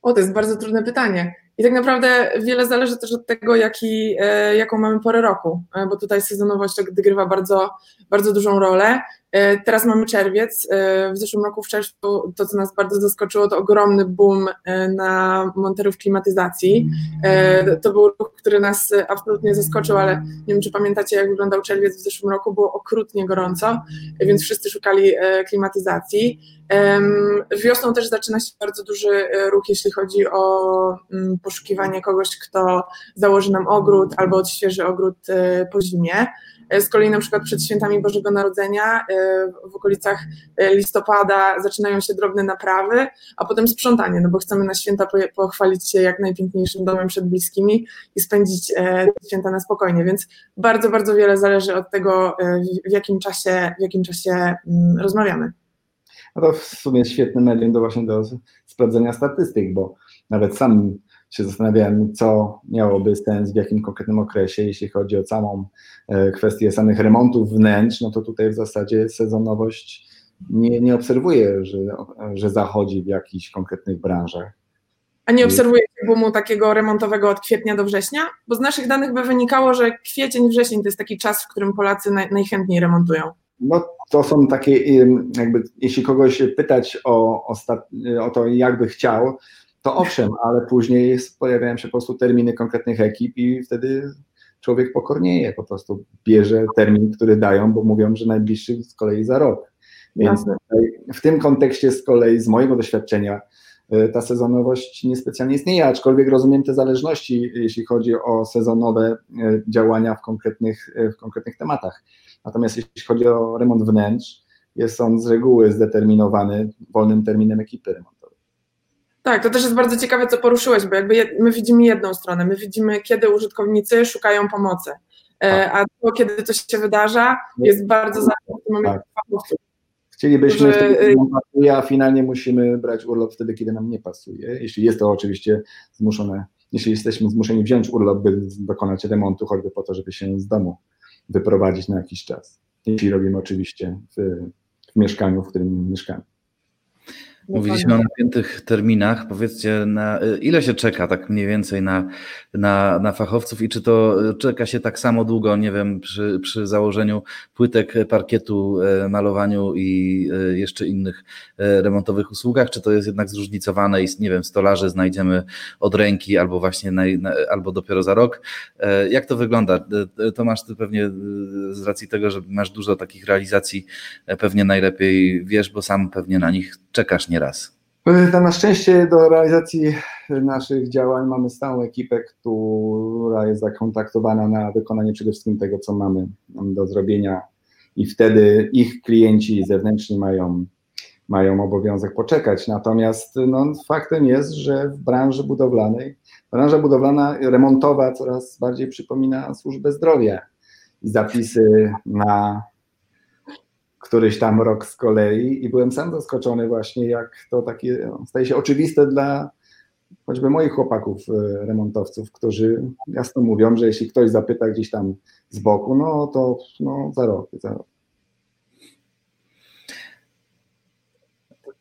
O, to jest bardzo trudne pytanie. I tak naprawdę wiele zależy też od tego, jaki, jaką mamy porę roku, bo tutaj sezonowość odgrywa bardzo, bardzo dużą rolę. E, teraz mamy czerwiec. E, w zeszłym roku w czerwcu to, co nas bardzo zaskoczyło, to ogromny boom e, na monterów klimatyzacji. To był ruch, który nas absolutnie zaskoczył, ale nie wiem, czy pamiętacie, jak wyglądał czerwiec w zeszłym roku. Było okrutnie gorąco, więc wszyscy szukali klimatyzacji. Wiosną też zaczyna się bardzo duży ruch, jeśli chodzi o mm, poszukiwanie kogoś, kto założy nam ogród albo odświeży ogród po zimie. E, z kolei na przykład przed świętami Bożego Narodzenia e, w okolicach e, listopada zaczynają się drobne naprawy, a potem sprzątanie, no bo chcemy na święta pochwalić się jak najpiękniejszym domem przed bliskimi i spędzić święta na spokojnie, więc bardzo, bardzo wiele zależy od tego, w jakim czasie, w jakim czasie mm, rozmawiamy. No to w sumie świetny medium do właśnie do sprawdzenia statystyk, bo nawet sam się zastanawiałem, co miałoby sens w jakim konkretnym okresie, jeśli chodzi o całą e, kwestię samych remontów wnętrz, no to tutaj w zasadzie sezonowość nie, nie obserwuję, że, że zachodzi w jakichś konkretnych branżach. A nie obserwujecie boomu takiego remontowego od kwietnia do września? Bo z naszych danych by wynikało, że kwiecień, wrzesień to jest taki czas, w którym Polacy naj, najchętniej remontują. No to są takie, jakby jeśli kogoś pytać o, o, o to, jakby chciał, to owszem, ale później pojawiają się po prostu terminy konkretnych ekip i wtedy człowiek pokornieje, po prostu bierze termin, który dają, bo mówią, że najbliższy z kolei za rok. Więc w tym kontekście z kolei z mojego doświadczenia y, ta sezonowość niespecjalnie istnieje, aczkolwiek rozumiem te zależności, jeśli chodzi o sezonowe y, działania w konkretnych, y, w konkretnych tematach. Natomiast jeśli chodzi o remont wnętrz, jest on z reguły zdeterminowany wolnym terminem ekipy remontowej. Tak, to też jest bardzo ciekawe, co poruszyłeś, bo jakby my widzimy jedną stronę, my widzimy, kiedy użytkownicy szukają pomocy, e, tak. a to, kiedy coś się wydarza, jest bardzo zależne tym momencie tak. Chcielibyśmy, że... wtedy, kiedy nam pasuje, a finalnie musimy brać urlop wtedy, kiedy nam nie pasuje. Jeśli jest to oczywiście zmuszone, jeśli jesteśmy zmuszeni wziąć urlop, by dokonać remontu, choćby po to, żeby się z domu wyprowadzić na jakiś czas. Jeśli robimy oczywiście w, w mieszkaniu, w którym mieszkamy. Mówiliśmy o napiętych terminach. Powiedzcie, na ile się czeka tak mniej więcej na, na, na fachowców i czy to czeka się tak samo długo, nie wiem, przy, przy założeniu płytek parkietu, e, malowaniu i e, jeszcze innych e, remontowych usługach, czy to jest jednak zróżnicowane i nie wiem, stolarzy znajdziemy od ręki albo właśnie na, albo dopiero za rok. Jak to wygląda? Tomasz, ty pewnie z racji tego, że masz dużo takich realizacji, pewnie najlepiej wiesz, bo sam pewnie na nich czekasz nieraz. Na szczęście do realizacji naszych działań mamy stałą ekipę, która jest zakontaktowana na wykonanie przede wszystkim tego, co mamy do zrobienia i wtedy ich klienci zewnętrzni mają, mają obowiązek poczekać. Natomiast no, faktem jest, że w branży budowlanej, branża budowlana remontowa coraz bardziej przypomina służbę zdrowia zapisy na któryś tam rok z kolei i byłem sam zaskoczony właśnie, jak to takie staje się oczywiste dla choćby moich chłopaków e, remontowców, którzy jasno mówią, że jeśli ktoś zapyta gdzieś tam z boku, no to no, za rok, za rok.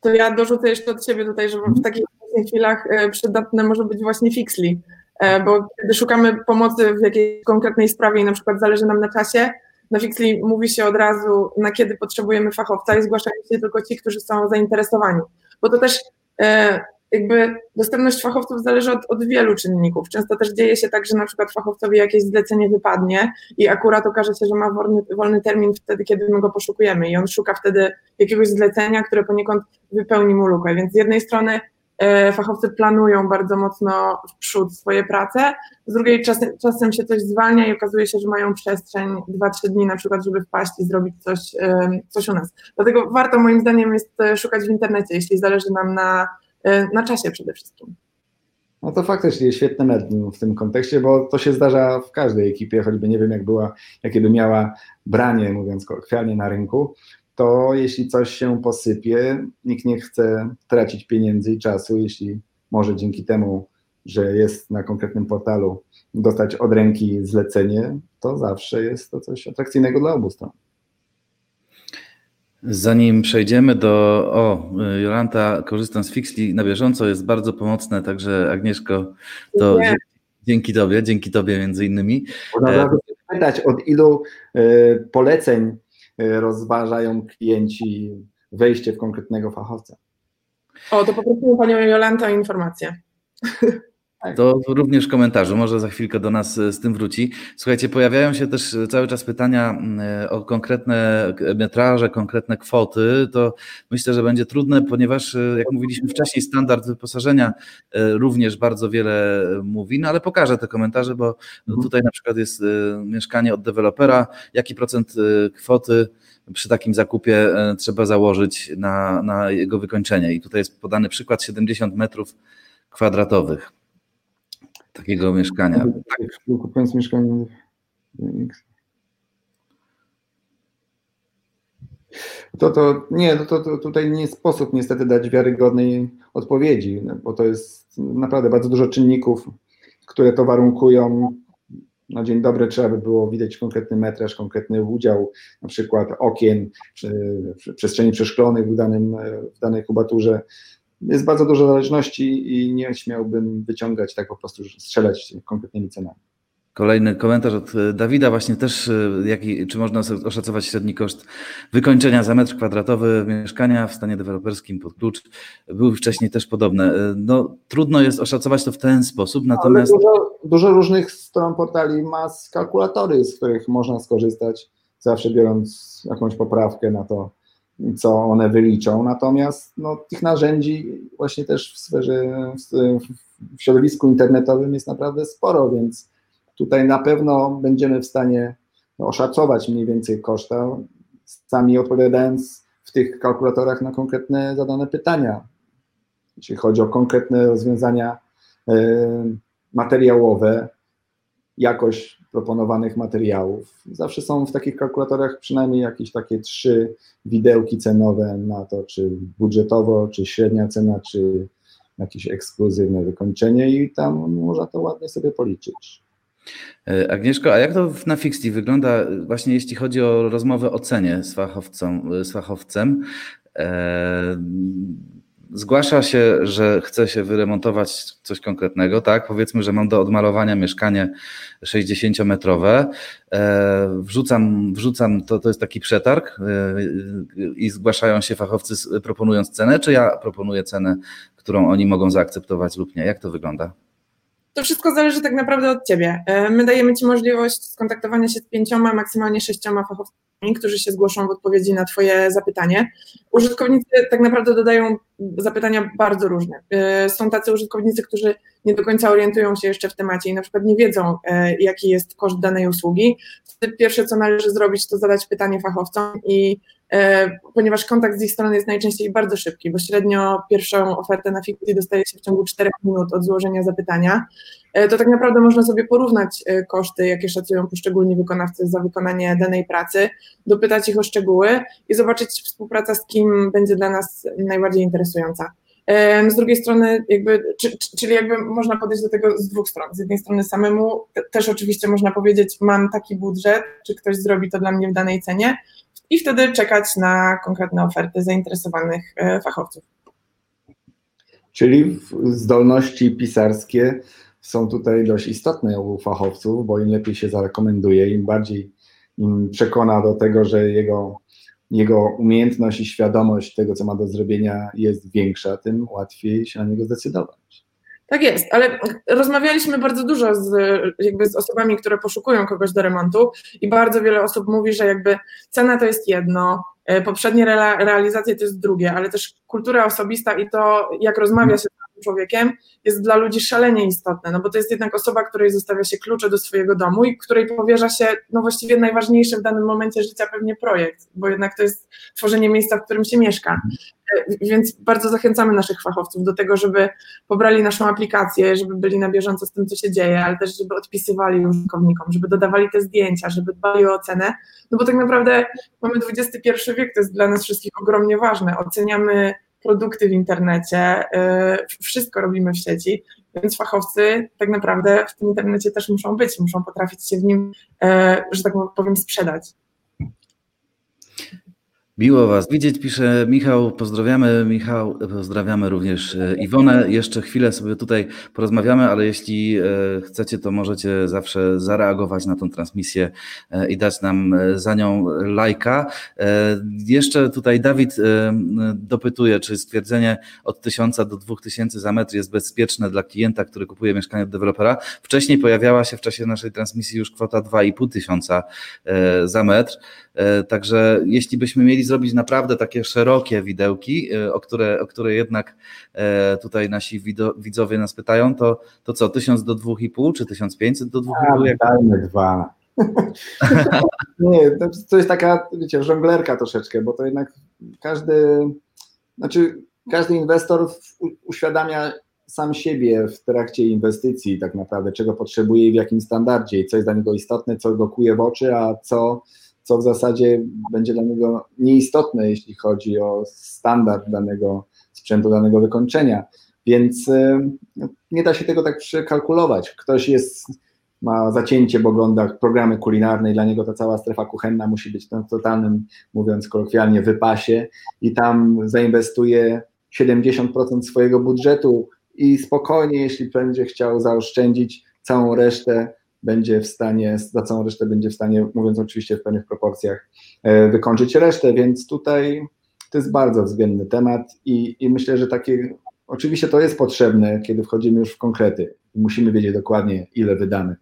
To ja dorzucę jeszcze od siebie tutaj, że w takich chwilach e, przydatne może być właśnie Fixly, e, bo kiedy szukamy pomocy w jakiejś konkretnej sprawie i na przykład zależy nam na czasie, na Fixly mówi się od razu, na kiedy potrzebujemy fachowca i zgłaszają się tylko ci, którzy są zainteresowani. Bo to też e, jakby dostępność fachowców zależy od, od, wielu czynników. Często też dzieje się tak, że na przykład fachowcowi jakieś zlecenie wypadnie i akurat okaże się, że ma wolny, wolny termin wtedy, kiedy my go poszukujemy i on szuka wtedy jakiegoś zlecenia, które poniekąd wypełni mu lukę. Więc z jednej strony fachowcy planują bardzo mocno w przód swoje prace, z drugiej czasem, czasem się coś zwalnia i okazuje się, że mają przestrzeń 2-3 dni na przykład, żeby wpaść i zrobić coś, coś u nas. Dlatego warto moim zdaniem jest e, szukać w internecie, jeśli zależy nam na, e, na czasie przede wszystkim. No to faktycznie świetne medium w tym kontekście, bo to się zdarza w każdej ekipie, choćby nie wiem, jak była, jakie by miała branie, mówiąc kolokwialnie, na rynku, to jeśli coś się posypie, nikt nie chce tracić pieniędzy i czasu, jeśli może dzięki temu, że jest na konkretnym portalu, dostać od ręki zlecenie, to zawsze jest to coś atrakcyjnego dla obu stron. Zanim przejdziemy do. O, Jolanta, korzystam z Fixli na bieżąco, jest bardzo pomocne, także Agnieszko, to dzięki, dzięki Tobie, dzięki Tobie między innymi. Można pytać, od ilu e, poleceń rozważają klienci wejście w konkretnego fachowca. O, to poprosimy Panią Jolantę o informację. Tak. To również komentarzu, może za chwilkę do nas e, z tym wróci. Słuchajcie, pojawiają się też e, cały czas pytania e, o konkretne metraże, konkretne kwoty. To myślę, że będzie trudne, ponieważ, jak mówiliśmy wcześniej, standard wyposażenia również bardzo wiele mówi, no ale pokażę te komentarze, bo mhm. tutaj na przykład jest mieszkanie od dewelopera, jaki procent kwoty przy takim zakupie trzeba założyć na, na jego wykończenie. I tutaj jest podany przykład 70 metrów kwadratowych takiego mieszkania. Kupując mieszkanie. To, to nie, to, to tutaj nie sposób niestety dać wiarygodnej odpowiedzi, bo to jest naprawdę bardzo dużo czynników, które to warunkują. Na dzień dobry trzeba by było widać konkretny metraż, konkretny udział, na przykład okien, przestrzeni przeszklonych w, danym, w danej kubaturze jest bardzo dużo zależności i nie śmiałbym wyciągać tak po prostu, strzelać konkretnymi cenami. Kolejny komentarz od e, Dawida, właśnie też, e, jaki, czy można oszacować średni koszt wykończenia za metr kwadratowy mieszkania w stanie deweloperskim pod klucz? Były wcześniej też podobne. No, trudno jest oszacować to w ten sposób, natomiast... Dużo, dużo, różnych stron portali ma kalkulatory, z których można skorzystać, zawsze biorąc jakąś poprawkę na to, co one wyliczą. Natomiast no, tych narzędzi właśnie też w sferze, w środowisku internetowym jest naprawdę sporo, więc tutaj na pewno będziemy w stanie oszacować mniej więcej koszta, sami odpowiadając w tych kalkulatorach na konkretne zadane pytania. Jeśli chodzi o konkretne rozwiązania y, materiałowe, jakość proponowanych materiałów. Zawsze są w takich kalkulatorach przynajmniej jakieś takie trzy widełki cenowe na to, czy budżetowo, czy średnia cena, czy jakieś ekskluzywne wykończenie i tam można to ładnie sobie policzyć. E, Agnieszko, a jak to na Fixti wygląda właśnie jeśli chodzi o rozmowę o cenie z, fachowcą, z fachowcem? Zgłasza się, że chce się wyremontować coś konkretnego, tak? Powiedzmy, że mam do odmalowania mieszkanie 60-metrowe, e, wrzucam, wrzucam to, to jest taki przetarg e, i zgłaszają się fachowcy proponując cenę, czy ja proponuję cenę, którą oni mogą zaakceptować lub nie? Jak to wygląda? To wszystko zależy tak naprawdę od Ciebie. E, my dajemy Ci możliwość skontaktowania się z pięcioma, maksymalnie sześcioma fachowcami, którzy się zgłoszą w odpowiedzi na Twoje zapytanie. Użytkownicy tak naprawdę dodają zapytania bardzo różne. E, są tacy użytkownicy, którzy nie do końca orientują się jeszcze w temacie i na przykład nie wiedzą, e, jaki jest koszt danej usługi. Wtedy pierwsze, co należy zrobić, to zadać pytanie fachowcom i ponieważ kontakt z ich strony jest najczęściej bardzo szybki, bo średnio pierwszą ofertę na fikcji dostaje się w ciągu 4 minut od złożenia zapytania, to tak naprawdę można sobie porównać e, koszty, jakie szacują poszczególni wykonawcy za wykonanie danej pracy, dopytać ich o szczegóły i zobaczyć współpraca z kim będzie dla nas najbardziej interesująca. Z drugiej strony, jakby, czyli jakby można podejść do tego z dwóch stron. Z jednej strony samemu też oczywiście można powiedzieć, mam taki budżet, czy ktoś zrobi to dla mnie w danej cenie, i wtedy czekać na konkretne oferty zainteresowanych e, fachowców. Czyli zdolności pisarskie są tutaj dość istotne u fachowców, bo im lepiej się zarekomenduje, im bardziej im przekona do tego, że jego, jego umiejętność i świadomość tego, co ma do zrobienia, jest większa, tym łatwiej się na niego zdecydować. Tak jest, ale rozmawialiśmy bardzo dużo z, jakby z osobami, które poszukują kogoś do remontu i bardzo wiele osób mówi, że jakby cena to jest jedno, e, poprzednie realizacje to jest drugie, ale też kultura osobista i to, jak rozmawia się człowiekiem, jest dla ludzi szalenie istotne, no bo to jest jednak osoba, której zostawia się klucze do swojego domu i której powierza się, no właściwie najważniejszy w danym momencie życia pewnie projekt, bo jednak to jest tworzenie miejsca, w którym się mieszka. E, więc bardzo zachęcamy naszych fachowców do tego, żeby pobrali naszą aplikację, żeby byli na bieżąco z tym, co się dzieje, ale też, żeby odpisywali użytkownikom, żeby dodawali te zdjęcia, żeby dbali o ocenę, no bo tak naprawdę mamy XXI wiek, to jest dla nas wszystkich ogromnie ważne. Oceniamy produkty w internecie, y, wszystko robimy w sieci, więc fachowcy tak naprawdę w tym internecie też muszą być, muszą potrafić się w nim, y, że tak powiem, sprzedać. Miło Was widzieć, pisze Michał. Pozdrawiamy Michał, pozdrawiamy również e, Iwonę. Jeszcze chwilę sobie tutaj porozmawiamy, ale jeśli e, chcecie, to możecie zawsze zareagować na tą transmisję e, i dać nam za nią lajka. Jeszcze tutaj Dawid dopytuje, czy stwierdzenie od 1000 do 2000 za metr jest bezpieczne dla klienta, który kupuje mieszkanie od dewelopera. Wcześniej pojawiała się w czasie naszej transmisji już kwota 2,5 tysiąca za metr. Także jeśli byśmy mieli zrobić naprawdę takie szerokie widełki, e, o które, o które jednak e, tutaj nasi widzowie nas pytają, to, to co, 1000 do 2,5 czy 1500 do 2,5? Jak... Dajmy dwa. Nie, to jest taka, wiecie, żonglerka troszeczkę, bo to jednak każdy, znaczy każdy inwestor uświadamia sam siebie w trakcie inwestycji tak naprawdę, czego potrzebuje i w jakim standardzie i co jest dla niego istotne, co go kuje w oczy, a co co w zasadzie będzie dla niego nieistotne, jeśli chodzi o standard danego sprzętu, danego wykończenia. Więc e, nie da się tego tak przekalkulować. Ktoś jest, ma zacięcie w oglądach programy kulinarne i dla niego ta cała strefa kuchenna musi być na totalnym, mówiąc kolokwialnie, wypasie i tam zainwestuje 70% swojego budżetu i spokojnie, jeśli będzie chciał zaoszczędzić całą resztę, będzie w stanie, za całą resztę będzie w stanie, mówiąc oczywiście w pewnych proporcjach, e, wykończyć resztę, więc tutaj to jest bardzo względny temat i, i myślę, że takie, oczywiście to jest potrzebne, kiedy wchodzimy już w konkrety, musimy wiedzieć dokładnie, ile wydamy,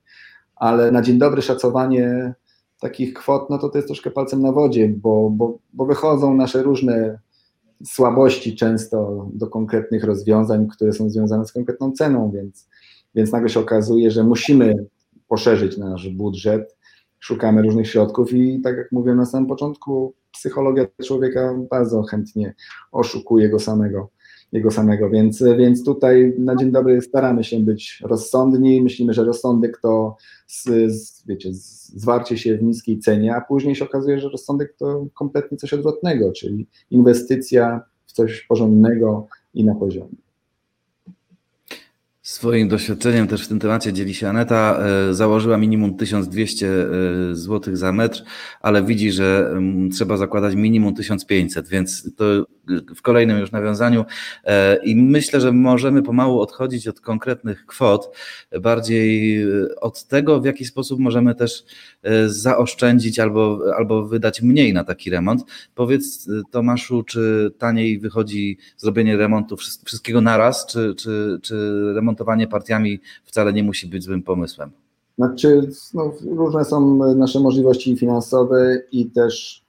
ale na dzień dobry szacowanie takich kwot, no to to jest troszkę palcem na wodzie, bo, bo, bo wychodzą nasze różne słabości często do konkretnych rozwiązań, które są związane z konkretną ceną, więc, więc nagle się okazuje, że musimy poszerzyć nasz budżet, szukamy różnych środków i tak jak mówiłem na samym początku, psychologia człowieka bardzo chętnie oszukuje go samego, jego samego, więc, więc tutaj na dzień dobry staramy się być rozsądni, myślimy, że rozsądek to z, z, wiecie, zwarcie się w niskiej cenie, a później się okazuje, że rozsądek to kompletnie coś odwrotnego, czyli inwestycja w coś porządnego i na poziomie. Swoim doświadczeniem też w tym temacie dzieli się Aneta. E, założyła minimum 1200 e, zł za metr, ale widzi, że trzeba zakładać minimum 1500, więc to w kolejnym już nawiązaniu e, i myślę, że możemy pomału odchodzić od konkretnych kwot, bardziej od tego, w jaki sposób możemy też zaoszczędzić albo, albo wydać mniej na taki remont. Powiedz Tomaszu, czy taniej wychodzi zrobienie remontu wszystkiego naraz, czy, czy, czy remontowanie partiami wcale nie musi być złym pomysłem? Znaczy, no, różne są nasze możliwości finansowe i też,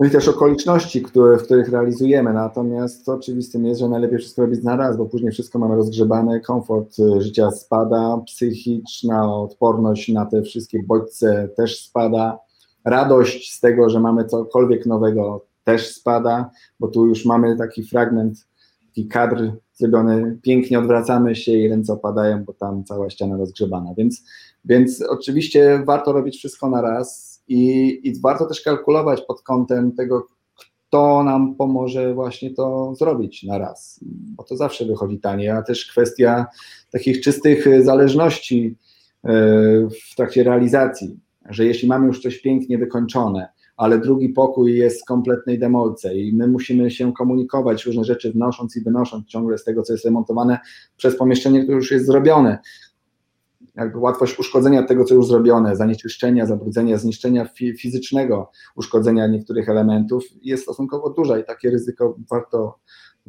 no i też okoliczności, które, w których realizujemy. Natomiast oczywistym jest, że najlepiej wszystko robić na raz, bo później wszystko mamy rozgrzebane, komfort życia spada, psychiczna odporność na te wszystkie bodźce też spada, radość z tego, że mamy cokolwiek nowego też spada, bo tu już mamy taki fragment, taki kadr zrobiony pięknie, odwracamy się i ręce opadają, bo tam cała ściana rozgrzebana. Więc, więc oczywiście warto robić wszystko na raz i, i warto też kalkulować pod kątem tego, kto nam pomoże właśnie to zrobić na raz, bo to zawsze wychodzi taniej, a też kwestia takich czystych zależności e, w trakcie realizacji, że jeśli mamy już coś pięknie wykończone, ale drugi pokój jest w kompletnej demolce i my musimy się komunikować, różne rzeczy wnosząc i wynosząc ciągle z tego, co jest remontowane przez pomieszczenie, które już jest zrobione. Jakby łatwość uszkodzenia tego, co już zrobione, zanieczyszczenia, zabrudzenia, zniszczenia fizycznego, uszkodzenia niektórych elementów jest stosunkowo duża i takie ryzyko warto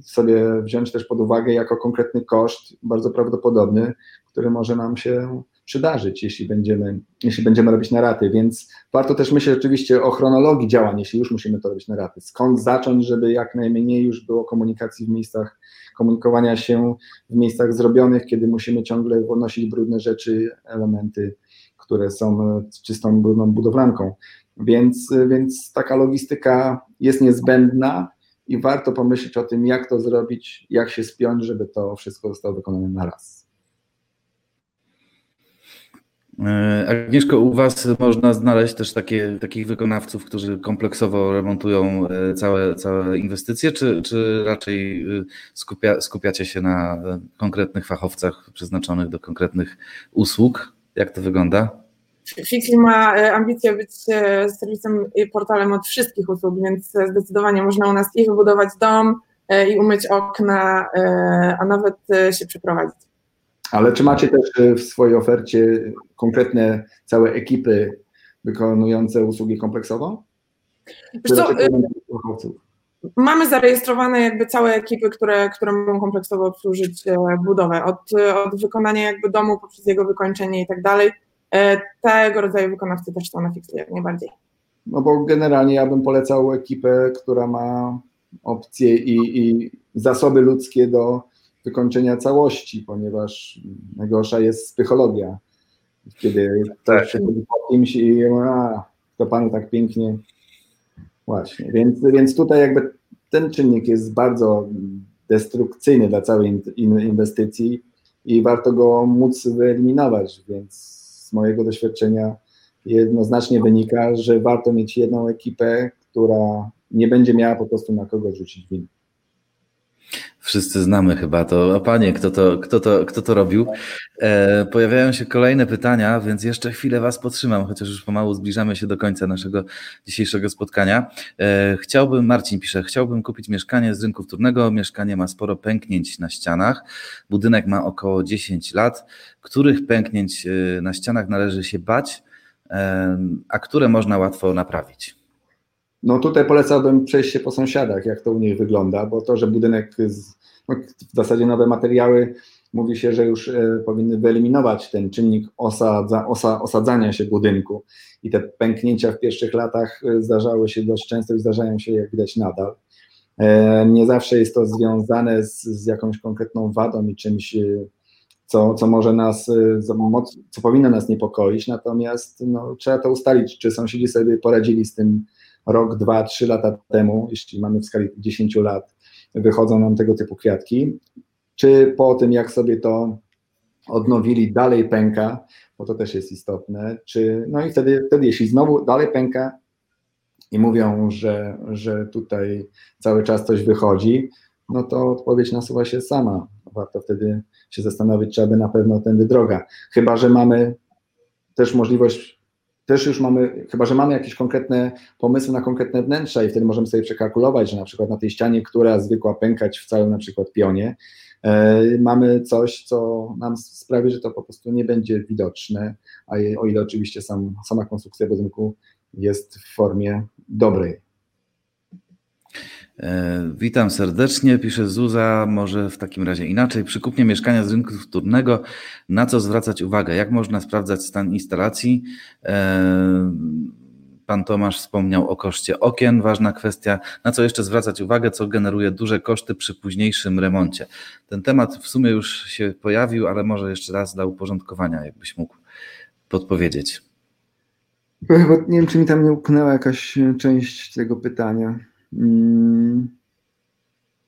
sobie wziąć też pod uwagę jako konkretny koszt, bardzo prawdopodobny, który może nam się przydarzyć, jeśli będziemy, jeśli będziemy robić na raty, więc warto też myśleć oczywiście o chronologii działań, jeśli już musimy to robić na raty. Skąd zacząć, żeby jak najmniej już było komunikacji w miejscach, komunikowania się w miejscach zrobionych, kiedy musimy ciągle podnosić brudne rzeczy, elementy, które są czystą, brudną budowlanką. Więc, więc taka logistyka jest niezbędna i warto pomyśleć o tym, jak to zrobić, jak się spiąć, żeby to wszystko zostało wykonane na raz. E, Agnieszko, u Was można znaleźć też takie, takich wykonawców, którzy kompleksowo remontują e, całe, całe inwestycje, czy, czy raczej e, skupia, skupiacie się na konkretnych fachowcach przeznaczonych do konkretnych usług? Jak to wygląda? Fixi ma ambicję być serwisem i portalem od wszystkich usług, więc zdecydowanie można u nas i wybudować dom, i umyć okna, a nawet się przeprowadzić. Ale czy macie też e, w swojej ofercie konkretne całe ekipy wykonujące usługi kompleksowo? Co, y, mamy zarejestrowane jakby całe ekipy, które, które mogą kompleksowo obsłużyć e, budowę. Od, od wykonania jakby domu poprzez jego wykończenie i tak dalej. E, tego rodzaju wykonawcy też są na Fixie jak najbardziej. No bo generalnie ja bym polecał ekipę, która ma opcje i, i zasoby ludzkie do wykończenia całości, ponieważ najgorsza jest psychologia. Kiedy ktoś tak. przychodzi po kimś i a, to panu tak pięknie. Właśnie, więc, więc tutaj jakby ten czynnik jest bardzo destrukcyjny dla całej inwestycji i warto go móc wyeliminować, więc z mojego doświadczenia jednoznacznie wynika, że warto mieć jedną ekipę, która nie będzie miała po prostu na kogo rzucić winę. Wszyscy znamy chyba to. O panie, kto to, kto to, kto to robił? E, pojawiają się kolejne pytania, więc jeszcze chwilę Was podtrzymam, chociaż już pomału zbliżamy się do końca naszego dzisiejszego spotkania. E, chciałbym, Marcin pisze, chciałbym kupić mieszkanie z rynku wtórnego. Mieszkanie ma sporo pęknięć na ścianach. Budynek ma około 10 lat. Których pęknięć e, na ścianach należy się bać, e, a które można łatwo naprawić? No tutaj polecałbym przejść się po sąsiadach, jak to u nich wygląda, bo to, że budynek, z, w zasadzie nowe materiały, mówi się, że już e, powinny wyeliminować ten czynnik osadza, osa, osadzania się budynku. I te pęknięcia w pierwszych latach e, zdarzały się dość często i zdarzają się, jak widać, nadal. E, nie zawsze jest to związane z, z jakąś konkretną wadą i czymś, co, co może nas, co powinno nas niepokoić, natomiast no, trzeba to ustalić, czy sąsiedzi sobie poradzili z tym rok, dwa, trzy lata temu, jeśli mamy w skali 10 lat, wychodzą nam tego typu kwiatki, czy po tym, jak sobie to odnowili, dalej pęka, bo to też jest istotne, czy, no i wtedy, wtedy jeśli znowu dalej pęka i mówią, że, że tutaj cały czas coś wychodzi, no to odpowiedź nasuwa się sama. Warto wtedy się zastanowić, czy aby na pewno tędy droga. Chyba, że mamy też możliwość, też już mamy, chyba, że mamy jakieś konkretne pomysły na konkretne wnętrza i wtedy możemy sobie przekalkulować, że na przykład na tej ścianie, która zwykła pękać w całym na przykład pionie, e, mamy coś, co nam sprawi, że to po prostu nie będzie widoczne, a o ile oczywiście sam, sama konstrukcja budynku jest w formie dobrej. E, witam serdecznie, pisze Zuza. Może w takim razie inaczej. Przy kupnie mieszkania z rynku wtórnego, na co zwracać uwagę? Jak można sprawdzać stan instalacji? E, pan Tomasz wspomniał o koszcie okien, ważna kwestia. Na co jeszcze zwracać uwagę, co generuje duże koszty przy późniejszym remoncie? Ten temat w sumie już się pojawił, ale może jeszcze raz dla uporządkowania, jakbyś mógł podpowiedzieć. Nie wiem, czy mi tam nie upchnęła jakaś część tego pytania. Hmm.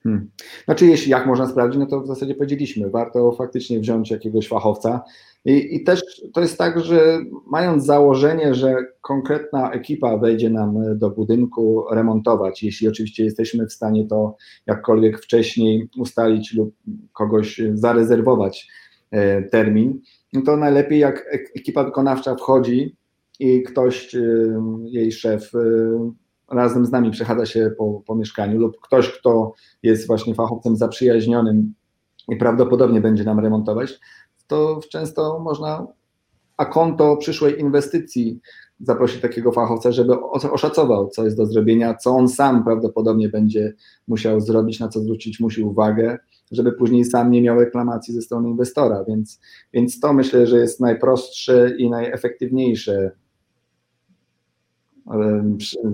hmm. Znaczy, jeśli jak można sprawdzić, no to w zasadzie powiedzieliśmy, warto faktycznie wziąć jakiegoś fachowca. I, I, też to jest tak, że mając założenie, że konkretna ekipa wejdzie nam do budynku remontować, jeśli oczywiście jesteśmy w stanie to jakkolwiek wcześniej ustalić lub kogoś zarezerwować e, termin, no to najlepiej jak ekipa wykonawcza wchodzi i ktoś, e, jej szef, e, razem z nami przechadza się po, po mieszkaniu lub ktoś, kto jest właśnie fachowcem zaprzyjaźnionym i prawdopodobnie będzie nam remontować, to często można a konto przyszłej inwestycji zaprosić takiego fachowca, żeby oszacował, co jest do zrobienia, co on sam prawdopodobnie będzie musiał zrobić, na co zwrócić musi uwagę, żeby później sam nie miał reklamacji ze strony inwestora. Więc, więc to myślę, że jest najprostsze i najefektywniejsze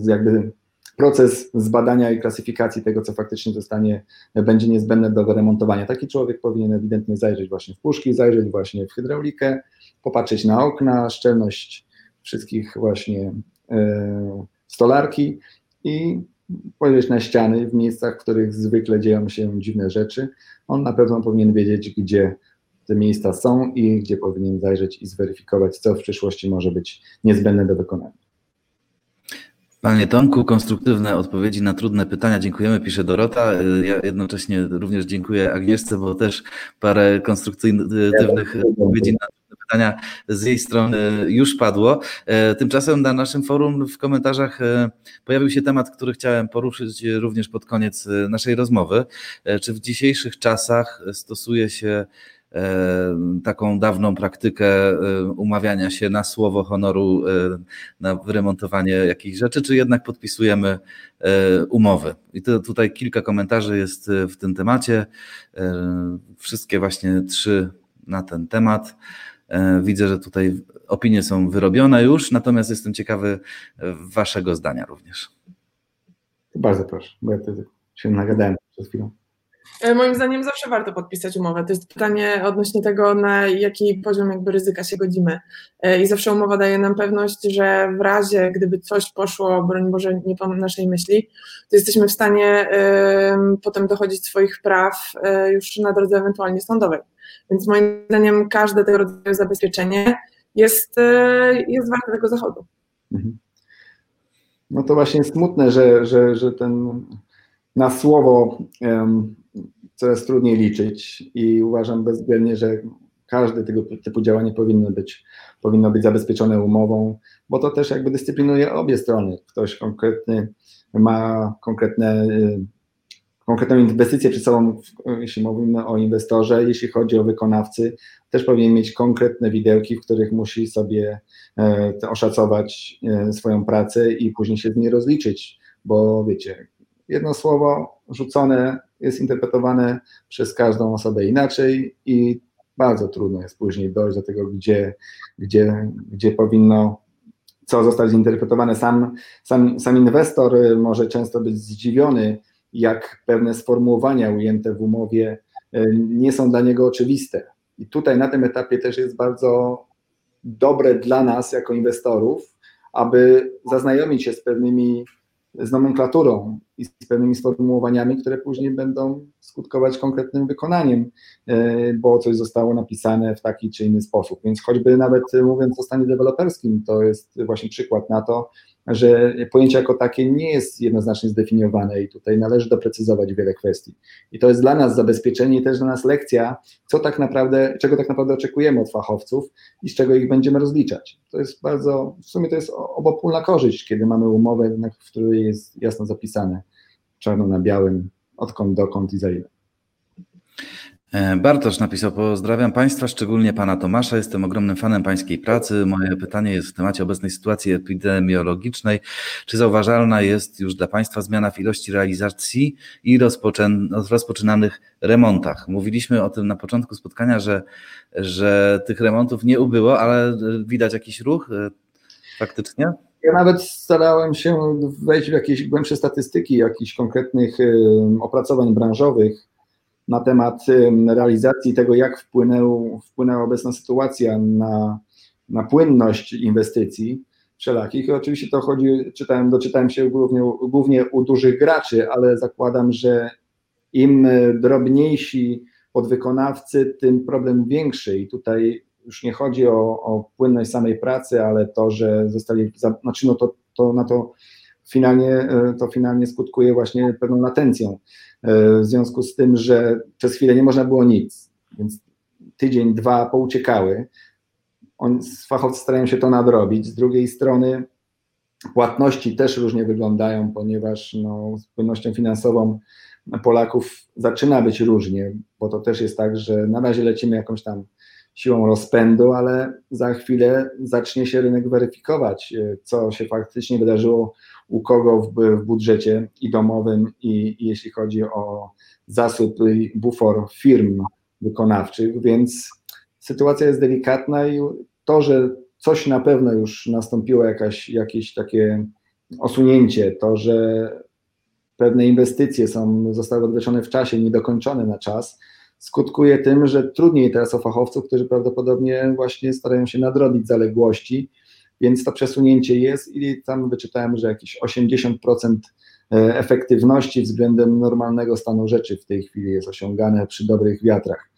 jakby proces zbadania i klasyfikacji tego, co faktycznie zostanie, będzie niezbędne do wyremontowania. Taki człowiek powinien ewidentnie zajrzeć właśnie w puszki, zajrzeć właśnie w hydraulikę, popatrzeć na okna, szczelność wszystkich właśnie e, stolarki i spojrzeć na ściany w miejscach, w których zwykle dzieją się dziwne rzeczy. On na pewno powinien wiedzieć, gdzie te miejsca są i gdzie powinien zajrzeć i zweryfikować, co w przyszłości może być niezbędne do wykonania. Panie Tomku, konstruktywne odpowiedzi na trudne pytania. Dziękujemy, pisze Dorota. Ja jednocześnie również dziękuję Agnieszce, bo też parę konstruktywnych odpowiedzi na trudne pytania z jej strony już padło. Tymczasem na naszym forum w komentarzach pojawił się temat, który chciałem poruszyć również pod koniec naszej rozmowy. Czy w dzisiejszych czasach stosuje się E, taką dawną praktykę e, umawiania się na słowo honoru e, na wyremontowanie jakichś rzeczy, czy jednak podpisujemy umowy. I to tutaj kilka komentarzy jest w tym temacie. Wszystkie właśnie trzy na ten temat. Widzę, że tutaj opinie są wyrobione już, natomiast jestem ciekawy Waszego zdania również. Bardzo proszę, bo ja się nagadałem przed chwilą. E, moim zdaniem zawsze warto podpisać umowę. To jest pytanie odnośnie tego, na jaki poziom jakby ryzyka się godzimy. E, I zawsze umowa daje nam pewność, że w razie, gdyby coś poszło, broń Boże, nie po naszej myśli, to jesteśmy w stanie potem dochodzić swoich praw e, już na drodze ewentualnie sądowej. Więc moim zdaniem każde tego rodzaju zabezpieczenie jest, jest warte tego zachodu. Mhm. No to właśnie smutne, że, że, że ten na słowo coraz trudniej liczyć i uważam bezwzględnie, że każde tego typu działanie powinno być, powinno być zabezpieczone umową, bo to też jakby dyscyplinuje obie strony. Ktoś konkretny ma konkretne, konkretną inwestycję przed sobą, jeśli mówimy o inwestorze, jeśli chodzi o wykonawcy, też powinien mieć konkretne widełki, w których musi sobie e, oszacować e, swoją pracę i później się z niej rozliczyć, bo wiecie, jedno słowo rzucone jest interpretowane przez każdą osobę inaczej i bardzo trudno jest później dojść do tego, gdzie, gdzie, gdzie powinno co zostać zinterpretowane. Sam, sam, sam inwestor może często być zdziwiony, jak pewne sformułowania ujęte w umowie e, nie są dla niego oczywiste. I tutaj na tym etapie też jest bardzo dobre dla nas, jako inwestorów, aby zaznajomić się z pewnymi, z nomenklaturą i z pewnymi sformułowaniami, które później będą skutkować konkretnym wykonaniem, e, bo coś zostało napisane w taki czy inny sposób. Więc choćby nawet mówiąc o stanie deweloperskim, to jest właśnie przykład na to, że pojęcie jako takie nie jest jednoznacznie zdefiniowane i tutaj należy doprecyzować wiele kwestii. I to jest dla nas zabezpieczenie i też dla nas lekcja, co tak naprawdę, czego tak naprawdę oczekujemy od fachowców i z czego ich będziemy rozliczać. To jest bardzo, w sumie to jest obopólna korzyść, kiedy mamy umowę, w której jest jasno zapisane czarno na białym, odkąd, dokąd i za ile. E, Bartosz napisał: Pozdrawiam Państwa, szczególnie Pana Tomasza. Jestem ogromnym fanem Pańskiej pracy. Moje pytanie jest w temacie obecnej sytuacji epidemiologicznej. Czy zauważalna jest już dla Państwa zmiana w ilości realizacji i rozpoczynanych remontach? Mówiliśmy o tym na początku spotkania, że, że tych remontów nie ubyło, ale widać jakiś ruch e, faktycznie? Ja nawet starałem się wejść w jakieś głębsze statystyki jakichś konkretnych e, opracowań branżowych na temat realizacji tego, jak wpłynęł, wpłynęła obecna sytuacja na, na płynność inwestycji wszelakich. I oczywiście to chodzi, czytałem, doczytałem się głównie, głównie u dużych graczy, ale zakładam, że im drobniejsi podwykonawcy, tym problem większy. I tutaj już nie chodzi o, o płynność samej pracy, ale to, że zostali, znaczy no to, to na to finalnie, e, to finalnie skutkuje właśnie pewną latencją. E, w związku z tym, że przez chwilę nie można było nic, więc tydzień, dwa pouciekały. On, fachowcy starają się to nadrobić. Z drugiej strony płatności też różnie wyglądają, ponieważ no, z płynnością finansową Polaków zaczyna być różnie, bo to też jest tak, że na razie lecimy jakąś tam siłą rozpędu, ale za chwilę zacznie się rynek weryfikować, e, co się faktycznie wydarzyło u kogo w, w budżecie i domowym, i, i, jeśli chodzi o zasób i bufor firm wykonawczych, więc sytuacja jest delikatna i to, że coś na pewno już nastąpiło, jakaś, jakieś takie osunięcie, to, że pewne inwestycje są, zostały odwieszone w czasie, niedokończone na czas, skutkuje tym, że trudniej teraz o fachowców, którzy prawdopodobnie właśnie starają się nadrobić zaległości, więc to przesunięcie jest i tam wyczytałem, że jakieś 80% e, efektywności względem normalnego stanu rzeczy w tej chwili jest osiągane przy dobrych wiatrach.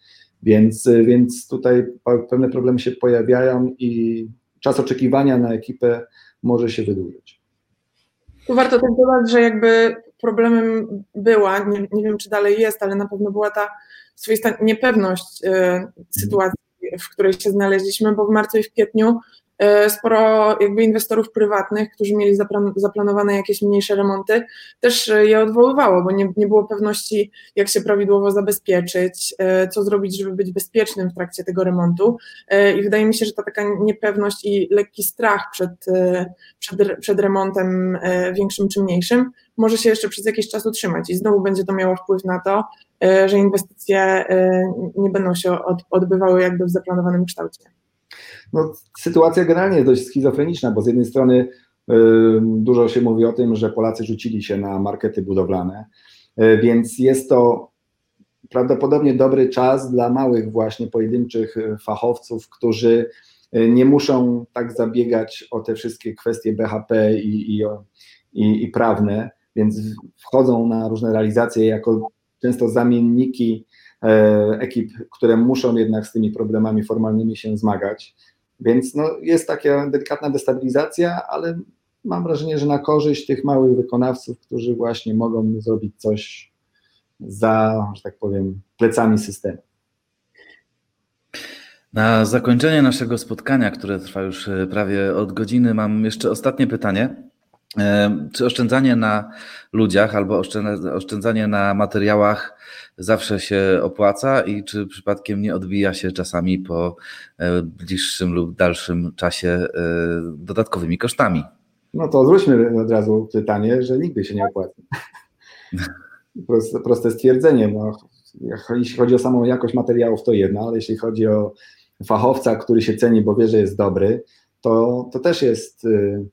Więc, e, więc tutaj pewne problemy się pojawiają i czas oczekiwania na ekipę może się wydłużyć. Tu warto też dodać, że jakby problemem była, nie, nie wiem czy dalej jest, ale na pewno była ta swoista niepewność y, sytuacji, w której się znaleźliśmy, bo w marcu i w kwietniu E, sporo jakby inwestorów prywatnych, którzy mieli zaplanowane jakieś mniejsze remonty, też je odwoływało, bo nie, nie było pewności, jak się prawidłowo zabezpieczyć, e, co zrobić, żeby być bezpiecznym w trakcie tego remontu. I wydaje mi się, że ta taka niepewność i lekki strach przed, przed, przed remontem większym czy mniejszym może się jeszcze przez jakiś czas utrzymać. I znowu będzie to miało wpływ na to, że inwestycje nie będą się odbywały jakby w zaplanowanym kształcie. No, sytuacja generalnie jest dość schizofreniczna, bo z jednej strony y, dużo się mówi o tym, że Polacy rzucili się na markety budowlane, więc jest to prawdopodobnie dobry czas dla małych właśnie pojedynczych fachowców, którzy nie muszą tak zabiegać o te wszystkie kwestie BHP i, i, i, i prawne, więc wchodzą na różne realizacje jako często zamienniki ekip, które muszą jednak z tymi problemami formalnymi się zmagać. Więc no, jest taka delikatna destabilizacja, ale mam wrażenie, że na korzyść tych małych wykonawców, którzy właśnie mogą zrobić coś za, że tak powiem, plecami systemu. Na zakończenie naszego spotkania, które trwa już e, prawie od godziny, mam jeszcze ostatnie pytanie. E, czy oszczędzanie na ludziach albo oszczędzanie na materiałach zawsze się opłaca i czy przypadkiem nie odbija się czasami po e, bliższym lub dalszym czasie e, dodatkowymi kosztami? No to zwróćmy od razu pytanie, że nigdy się nie opłaca. Proste, proste stwierdzenie. No, jeśli chodzi o samą jakość materiałów, to jedno, ale jeśli chodzi o fachowca, który się ceni, bo wie, że jest dobry, to, to też jest y,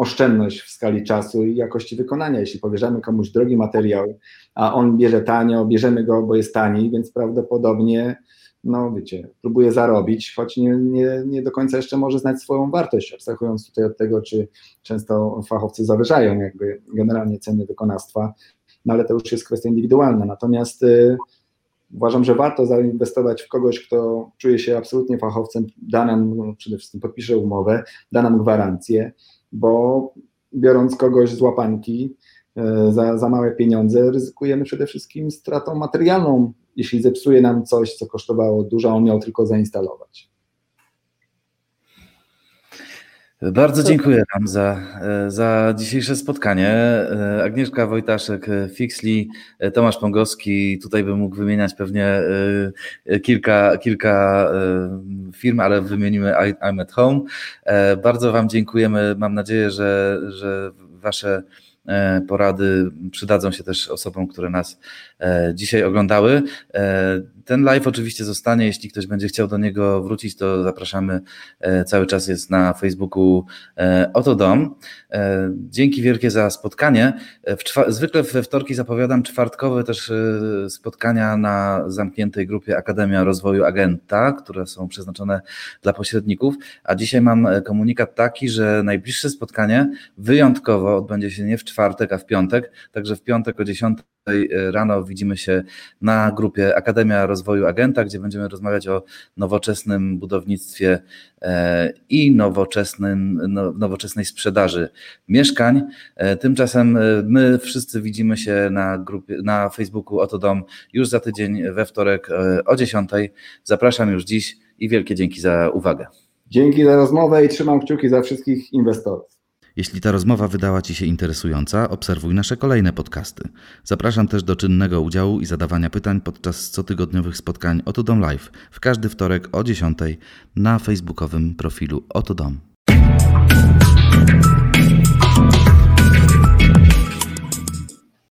oszczędność w skali czasu i jakości wykonania. Jeśli powierzamy komuś drogi materiał, a on bierze tanio, bierzemy go, bo jest tani, więc prawdopodobnie no wiecie, próbuje zarobić, choć nie, nie, nie do końca jeszcze może znać swoją wartość, abstrahując tutaj od tego, czy często fachowcy zawyżają jakby generalnie ceny wykonawstwa, no ale to już jest kwestia indywidualna. Natomiast y, uważam, że warto zainwestować w kogoś, kto czuje się absolutnie fachowcem, da nam, no, przede wszystkim podpisze umowę, da nam gwarancję, bo biorąc kogoś z łapanki y, za, za małe pieniądze, ryzykujemy przede wszystkim stratą materialną, jeśli zepsuje nam coś, co kosztowało dużo, on miał tylko zainstalować. Bardzo dziękuję Wam za, za dzisiejsze spotkanie. Agnieszka Wojtaszek, Fixli, Tomasz Pongowski. Tutaj bym mógł wymieniać pewnie kilka, kilka firm, ale wymienimy I'm at Home. Bardzo Wam dziękujemy. Mam nadzieję, że, że Wasze E, porady przydadzą się też osobom, które nas e, dzisiaj oglądały. E, ten live oczywiście zostanie, jeśli ktoś będzie chciał do niego wrócić, to zapraszamy. Cały czas jest na Facebooku Oto Dom. Dzięki wielkie za spotkanie. zwykle we wtorki zapowiadam czwartkowe też spotkania na zamkniętej grupie Akademia Rozwoju Agenta, które są przeznaczone dla pośredników, a dzisiaj mam komunikat taki, że najbliższe spotkanie wyjątkowo odbędzie się nie w czwartek, a w piątek. Także w piątek o 10 rano widzimy się na grupie Akademia Rozwoju Agenta, gdzie będziemy rozmawiać o nowoczesnym budownictwie e, i nowoczesnym, no, nowoczesnej sprzedaży mieszkań. E, tymczasem e, my wszyscy widzimy się na grupie, na Facebooku Oto Dom już za tydzień we wtorek o 10. Zapraszam już dziś i wielkie dzięki za uwagę. Dzięki za rozmowę i trzymam kciuki za wszystkich inwestorów. Jeśli ta rozmowa wydała Ci się interesująca, obserwuj nasze kolejne podcasty. Zapraszam też do czynnego udziału i zadawania pytań podczas cotygodniowych spotkań Otodom Live w każdy wtorek o 10 na facebookowym profilu Otodom.